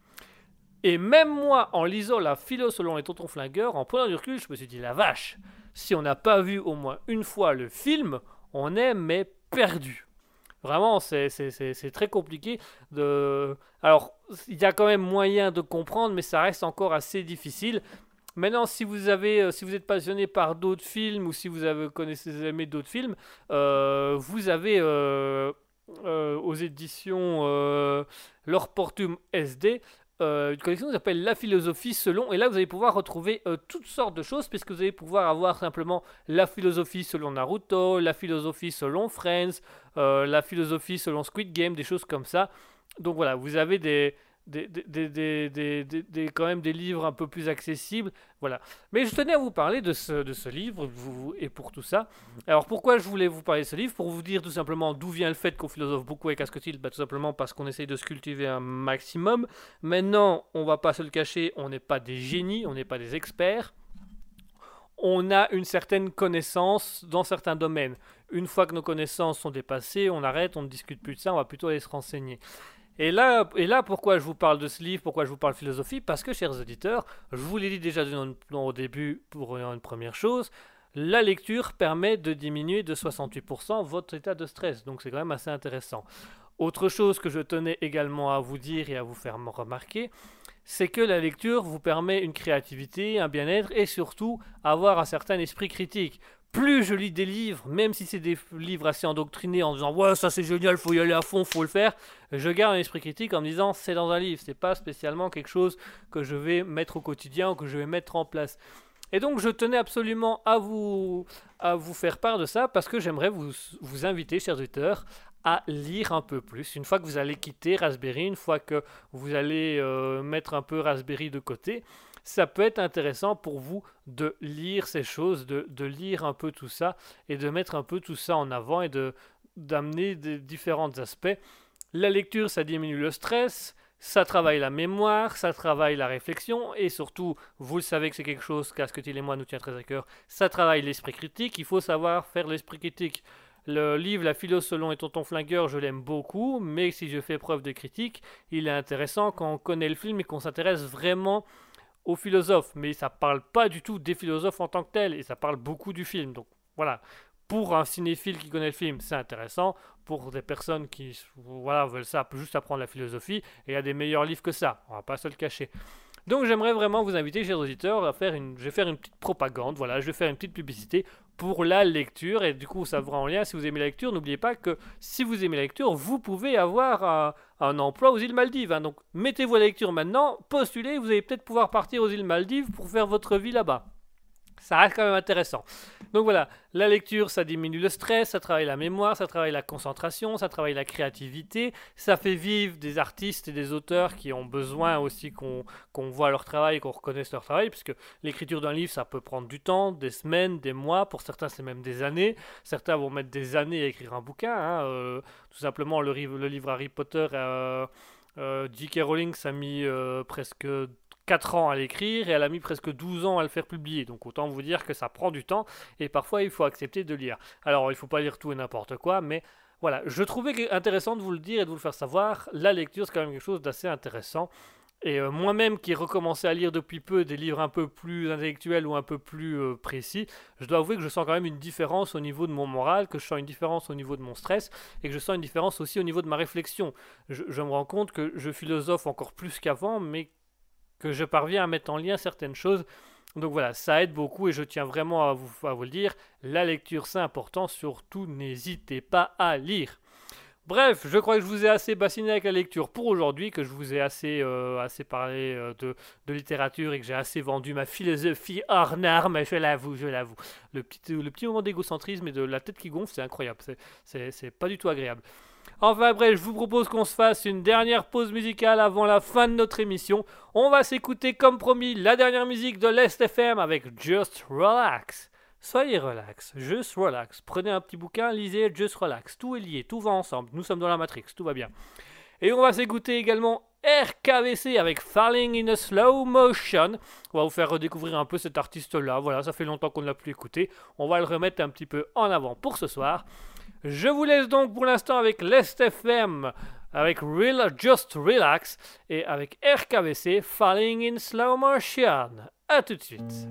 Et même moi, en lisant la philo selon les tontons flingueurs, en prenant du recul, je me suis dit, la vache, si on n'a pas vu au moins une fois le film, on est mais perdu. Vraiment, c'est très compliqué de. Alors, il y a quand même moyen de comprendre, mais ça reste encore assez difficile. Maintenant, si vous avez, euh, si vous êtes passionné par d'autres films ou si vous avez connaissez aimé d'autres films, euh, vous avez euh, aux éditions L'Or Portum SD euh, une collection qui s'appelle La philosophie selon. Et là, vous allez pouvoir retrouver euh, toutes sortes de choses, puisque vous allez pouvoir avoir simplement la philosophie selon Naruto, la philosophie selon Friends, euh, la philosophie selon Squid Game, des choses comme ça. Donc voilà, vous avez des, des, quand même des livres un peu plus accessibles. Voilà. Mais je tenais à vous parler de ce, de ce livre vous, et pour tout ça. Alors pourquoi je voulais vous parler de ce livre? Pour vous dire tout simplement d'où vient le fait qu'on philosophe beaucoup avec Asketil bah, Tout simplement parce qu'on essaye de se cultiver un maximum. Maintenant, on va pas se le cacher, on n'est pas des génies, on n'est pas des experts. On a une certaine connaissance dans certains domaines. Une fois que nos connaissances sont dépassées, on arrête, on ne discute plus de ça, on va plutôt aller se renseigner. Et là, et là, pourquoi je vous parle de ce livre, pourquoi je vous parle de philosophie? Parce que, chers auditeurs, je vous l'ai dit déjà au début pour une première chose, la lecture permet de diminuer de 68% votre état de stress. Donc c'est quand même assez intéressant. Autre chose que je tenais également à vous dire et à vous faire remarquer, c'est que la lecture vous permet une créativité, un bien-être et surtout avoir un certain esprit critique. Plus je lis des livres, même si c'est des livres assez endoctrinés en disant ouais ça c'est génial, faut y aller à fond, faut le faire, je garde un esprit critique en me disant c'est dans un livre, c'est pas spécialement quelque chose que je vais mettre au quotidien ou que je vais mettre en place. Et donc je tenais absolument à vous, à vous faire part de ça parce que j'aimerais vous, vous inviter, chers auditeurs, à lire un peu plus. Une fois que vous allez quitter Raspberry, une fois que vous allez euh, mettre un peu Raspberry de côté, ça peut être intéressant pour vous de lire ces choses, de, de, lire un peu tout ça et de mettre un peu tout ça en avant et de d'amener des différents aspects. La lecture, ça diminue le stress, ça travaille la mémoire, ça travaille la réflexion, et surtout, vous le savez que c'est quelque chose qu'Asketil et moi nous tient très à cœur, ça travaille l'esprit critique, il faut savoir faire l'esprit critique. Le livre La philo selon et Tonton Flingueur, je l'aime beaucoup, mais si je fais preuve de critique, il est intéressant quand on connaît le film et qu'on s'intéresse vraiment aux philosophes. Mais ça parle pas du tout des philosophes en tant que tels, et ça parle beaucoup du film. Donc voilà, pour un cinéphile qui connaît le film, c'est intéressant. Pour des personnes qui voilà, veulent ça, juste apprendre la philosophie, et il y a des meilleurs livres que ça, on va pas se le cacher. Donc j'aimerais vraiment vous inviter, chers auditeurs, à faire une, je vais faire une petite propagande, voilà, je vais faire une petite publicité pour la lecture. Et du coup, ça vous en lien si vous aimez la lecture. N'oubliez pas que si vous aimez la lecture, vous pouvez avoir un, emploi aux îles Maldives. Hein. Donc, mettez-vous à la lecture maintenant, postulez, vous allez peut-être pouvoir partir aux îles Maldives pour faire votre vie là-bas ça reste quand même intéressant. Donc voilà, la lecture, ça diminue le stress, ça travaille la mémoire, ça travaille la concentration, ça travaille la créativité, ça fait vivre des artistes et des auteurs qui ont besoin aussi qu'on voit leur travail, qu'on reconnaisse leur travail, puisque l'écriture d'un livre, ça peut prendre du temps, des semaines, des mois, pour certains c'est même des années, certains vont mettre des années à écrire un bouquin, hein, euh, tout simplement le, livre Harry Potter, euh, euh, J.K. Rowling, ça a mis presque 4 ans à l'écrire et elle a mis presque 12 ans à le faire publier. Donc autant vous dire que ça prend du temps et parfois il faut accepter de lire. Alors il ne faut pas lire tout et n'importe quoi, mais voilà, je trouvais intéressant de vous le dire et de vous le faire savoir. La lecture, c'est quand même quelque chose d'assez intéressant. Et euh, moi-même qui ai recommencé à lire depuis peu des livres un peu plus intellectuels ou un peu plus euh, précis, je dois avouer que je sens quand même une différence au niveau de mon moral, que je sens une différence au niveau de mon stress et que je sens une différence aussi au niveau de ma réflexion. Je, je me rends compte que je philosophe encore plus qu'avant, mais que je parviens à mettre en lien certaines choses. Donc voilà, ça aide beaucoup et je tiens vraiment à vous, à vous le dire. La lecture, c'est important, surtout n'hésitez pas à lire. Bref, je crois que je vous ai assez bassiné avec la lecture pour aujourd'hui, que je vous ai assez, euh, assez parlé euh, de, de, littérature et que j'ai assez vendu ma philosophie hors norme, je l'avoue, je l'avoue. Le petit, le petit moment d'égocentrisme et de la tête qui gonfle, c'est incroyable, c'est pas du tout agréable. Enfin bref, je vous propose qu'on se fasse une dernière pause musicale avant la fin de notre émission. On va s'écouter comme promis la dernière musique de l'Est FM avec Just Relax. Soyez relax, juste relax. Prenez un petit bouquin, lisez, just relax. Tout est lié, tout va ensemble. Nous sommes dans la Matrix, tout va bien. Et on va s'écouter également RKVC avec Falling in a Slow Motion. On va vous faire redécouvrir un peu cet artiste-là. Voilà, ça fait longtemps qu'on ne l'a plus écouté. On va le remettre un petit peu en avant pour ce soir. Je vous laisse donc pour l'instant avec l'Est FM, avec Real Just Relax et avec RKVC Falling in Slow Motion. A tout de suite.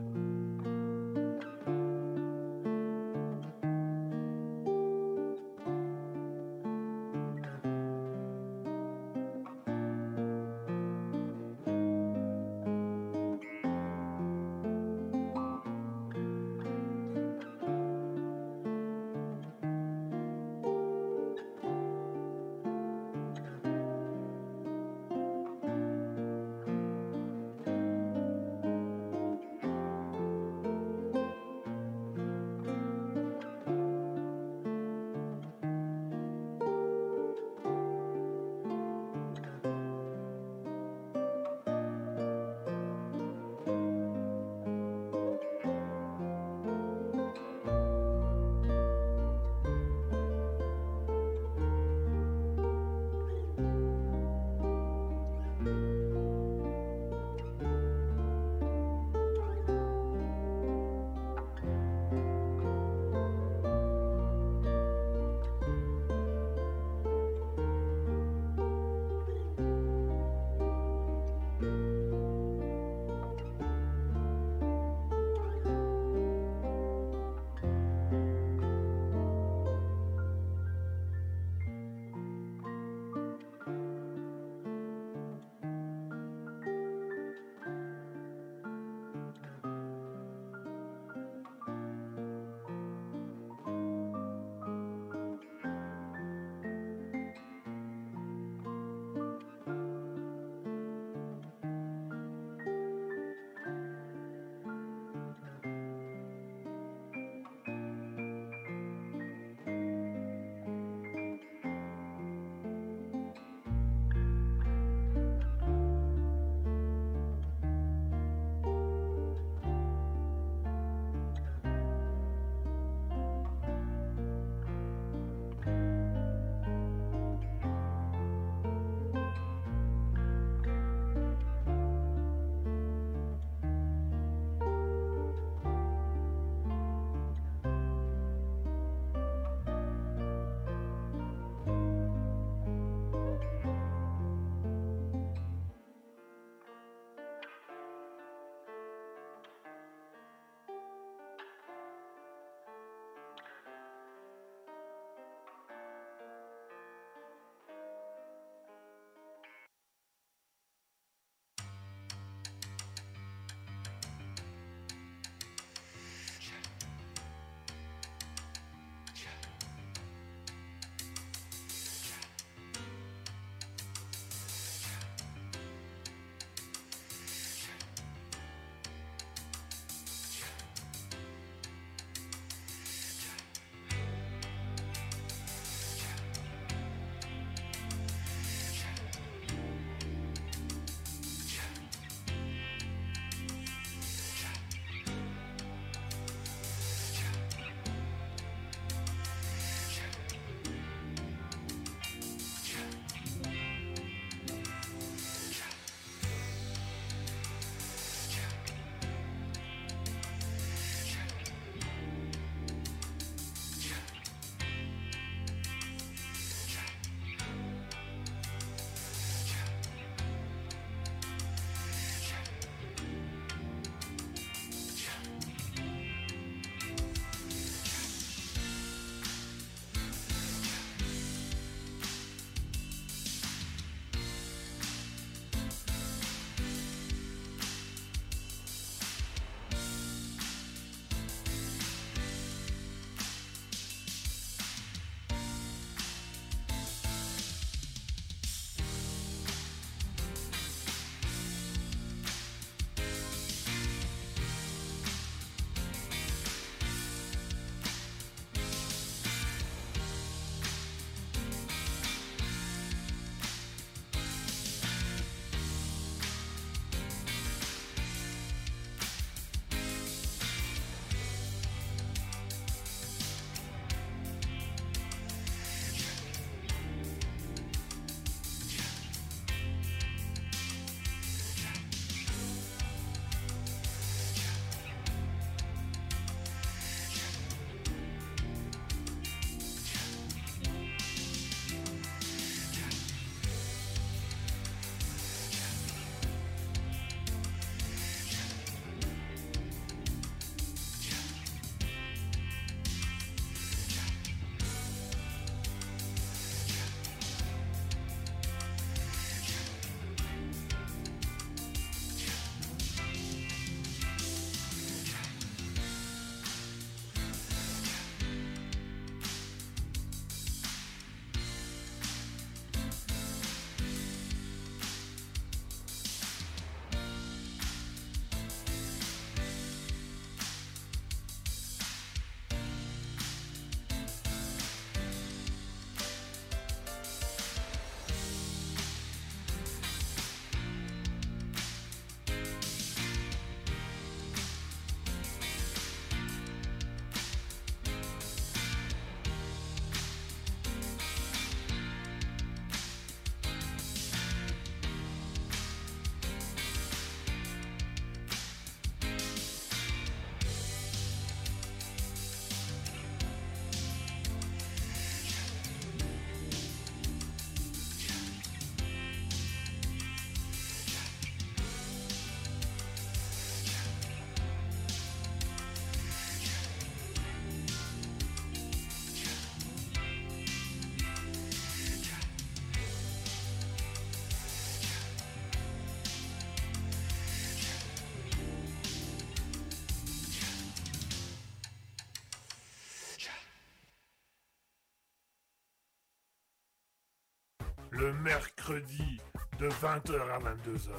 Le mercredi de 20h à 22h.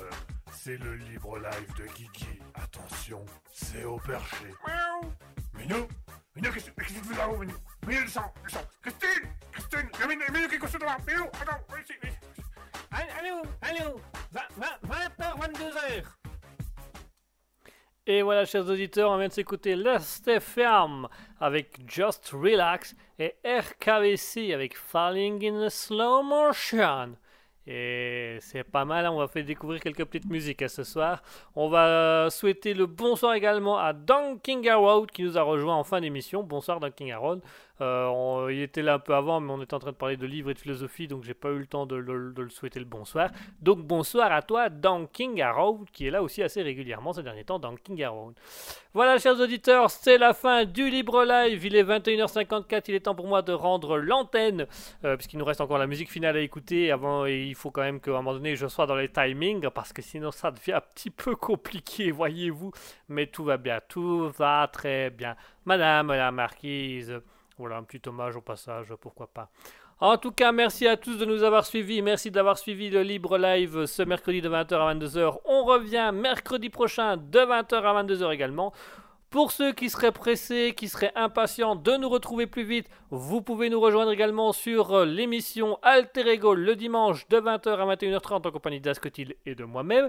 C'est le libre live de Kiki. Attention, c'est au perché. Miaou. Minou Minou, qu'est-ce qu'est-ce que tu fais là-haut, Minou? Minou, descends, descends. Christine Christine Il y a Minou, Minou qui est couché devant. Minou, attends, ici, ici. Allô, allô, 20h, 22h. Et voilà, chers auditeurs, on vient de s'écouter Last FM avec Just Relax et RKVC avec Falling in Slow Motion. Et c'est pas mal, hein, on va faire découvrir quelques petites musiques à ce soir. On va souhaiter le bonsoir également à Dunking Road qui nous a rejoint en fin d'émission. Bonsoir Dunking Road. Euh, on- il était là un peu avant, mais on était en train de parler de livres et de philosophie, donc j'ai pas eu le temps de, le- souhaiter le bonsoir. Donc bonsoir à toi, Dunking Road, qui est là aussi assez régulièrement ces derniers temps, Dunking Road. Voilà, chers auditeurs, c'est la fin du Libre Live. Il est 21h54, il est temps pour moi de rendre l'antenne, euh, puisqu'il nous reste encore la musique finale à écouter avant, et il faut quand même qu'à un moment donné je sois dans les timings, parce que sinon ça devient un petit peu compliqué, voyez-vous. Mais tout va bien, tout va très bien. Madame la marquise, voilà un petit hommage au passage, pourquoi pas. En tout cas, merci à tous de nous avoir suivis. Merci d'avoir suivi le Libre Live ce mercredi de 20h à 22h. On revient mercredi prochain de 20h à 22h également. Pour ceux qui seraient pressés, qui seraient impatients de nous retrouver plus vite, vous pouvez nous rejoindre également sur euh, l'émission Alter Ego le dimanche de 20h à 21h30 en compagnie d'Ascotil et de moi-même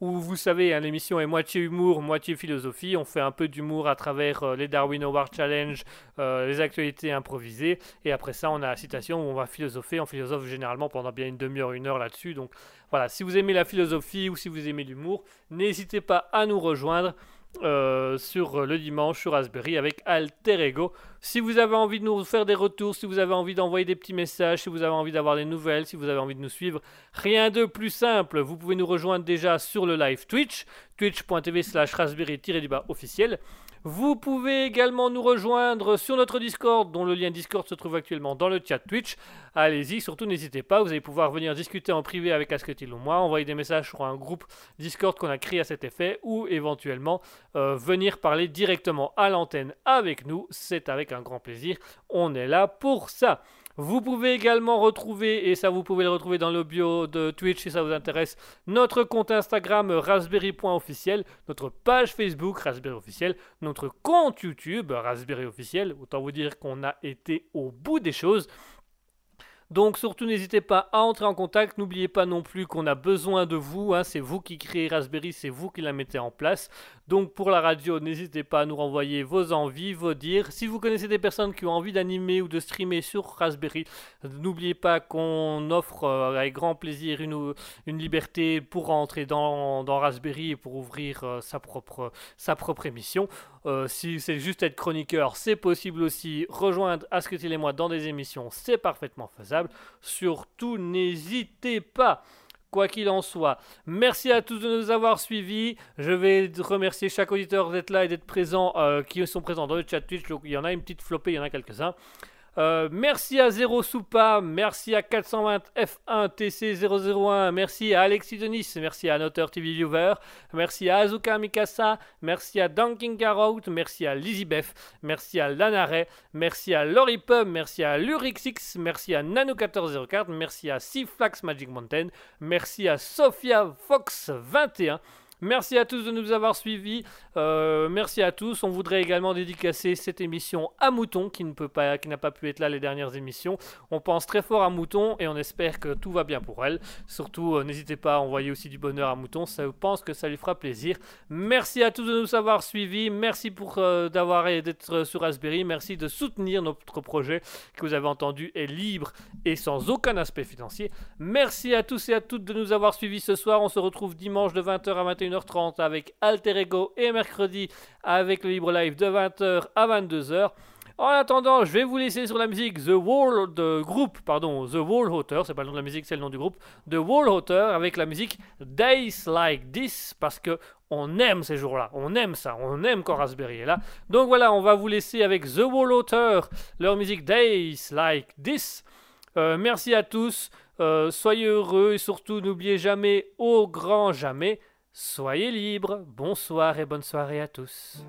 où vous savez, hein, l'émission est moitié humour, moitié philosophie. On fait un peu d'humour à travers euh, les Darwin Award Challenge, euh, les actualités improvisées. Et après ça, on a la citation où on va philosopher. On philosophe généralement pendant bien une demi-heure, une heure là-dessus. Donc voilà, si vous aimez la philosophie ou si vous aimez l'humour, n'hésitez pas à nous rejoindre. Euh, sur le dimanche sur Raspberry avec Alter Ego. Si vous avez envie de nous faire des retours, si vous avez envie d'envoyer des petits messages, si vous avez envie d'avoir des nouvelles, si vous avez envie de nous suivre, Rien de plus simple, vous pouvez nous rejoindre déjà sur le live Twitch, twitch.tv slash raspberry-du-bas officiel. Vous pouvez également nous rejoindre sur notre Discord, dont le lien Discord se trouve actuellement dans le chat Twitch. Allez-y, surtout n'hésitez pas, vous allez pouvoir venir discuter en privé avec Asketil ou moi, envoyer des messages sur un groupe Discord qu'on a créé à cet effet, ou éventuellement euh, venir parler directement à l'antenne avec nous. C'est avec un grand plaisir, on est là pour ça. Vous pouvez également retrouver, et ça vous pouvez le retrouver dans le bio de Twitch si ça vous intéresse, notre compte Instagram raspberry.officiel, notre page Facebook Raspberry officiel, notre compte YouTube Raspberry officiel. Autant vous dire qu'on a été au bout des choses. Donc surtout n'hésitez pas à entrer en contact, n'oubliez pas non plus qu'on a besoin de vous, hein. c'est vous qui créez Raspberry, c'est vous qui la mettez en place. Donc pour la radio, n'hésitez pas à nous renvoyer vos envies, vos dires. Si vous connaissez des personnes qui ont envie d'animer ou de streamer sur Raspberry, n'oubliez pas qu'on offre euh, avec grand plaisir une, liberté pour rentrer dans, Raspberry et pour ouvrir euh, sa, propre, sa propre émission. Euh, si c'est juste être chroniqueur, c'est possible aussi. Rejoindre Asketil et moi dans des émissions, c'est parfaitement faisable. Surtout, n'hésitez pas. Quoi qu'il en soit, merci à tous de nous avoir suivis. Je vais remercier chaque auditeur d'être là et d'être présent, euh, qui sont présents dans le chat Twitch. Il y en a une petite flopée, il y en a quelques-uns. Euh, merci à Zero Soupa, merci à 420 F1 TC001, merci à Alexis Denis, merci à Noteur TV Viewer, merci à Azuka Mikasa, merci à Dunking Garrout, merci à Lizzie Beth, merci à Lanaret, merci à Lori Pub, merci à Lurixix, merci à Nano1404, merci à Siflax Magic Mountain, merci à Sophia Fox 21. Merci à tous de nous avoir suivis. Euh, merci à tous. On voudrait également dédicacer cette émission à Mouton qui ne peut pas, qui n'a pas pu être là les dernières émissions. On pense très fort à Mouton et on espère que tout va bien pour elle. Surtout, euh, n'hésitez pas à envoyer aussi du bonheur à Mouton. Ça, je pense que ça lui fera plaisir. Merci à tous de nous avoir suivis. Merci pour euh, d'avoir d'être sur Raspberry. Merci de soutenir notre projet que vous avez entendu est libre et sans aucun aspect financier. Merci à tous et à toutes de nous avoir suivis ce soir. On se retrouve dimanche de 20h à 21h30 avec Alter Ego et mercredi avec le Libre Live de 20h à 22h. En attendant, je vais vous laisser sur la musique The Wall de pardon, The Wall Hotter, c'est pas le nom de la musique, c'est le nom du groupe, The Wall Hotter avec la musique Days Like This parce que on aime ces jours-là, on aime ça, on aime quand Raspberry est là. Donc voilà, on va vous laisser avec The Wall Hotter, leur musique Days Like This. Euh, merci à tous, euh, soyez heureux et surtout n'oubliez jamais, au grand jamais, soyez libres. Bonsoir et bonne soirée à tous.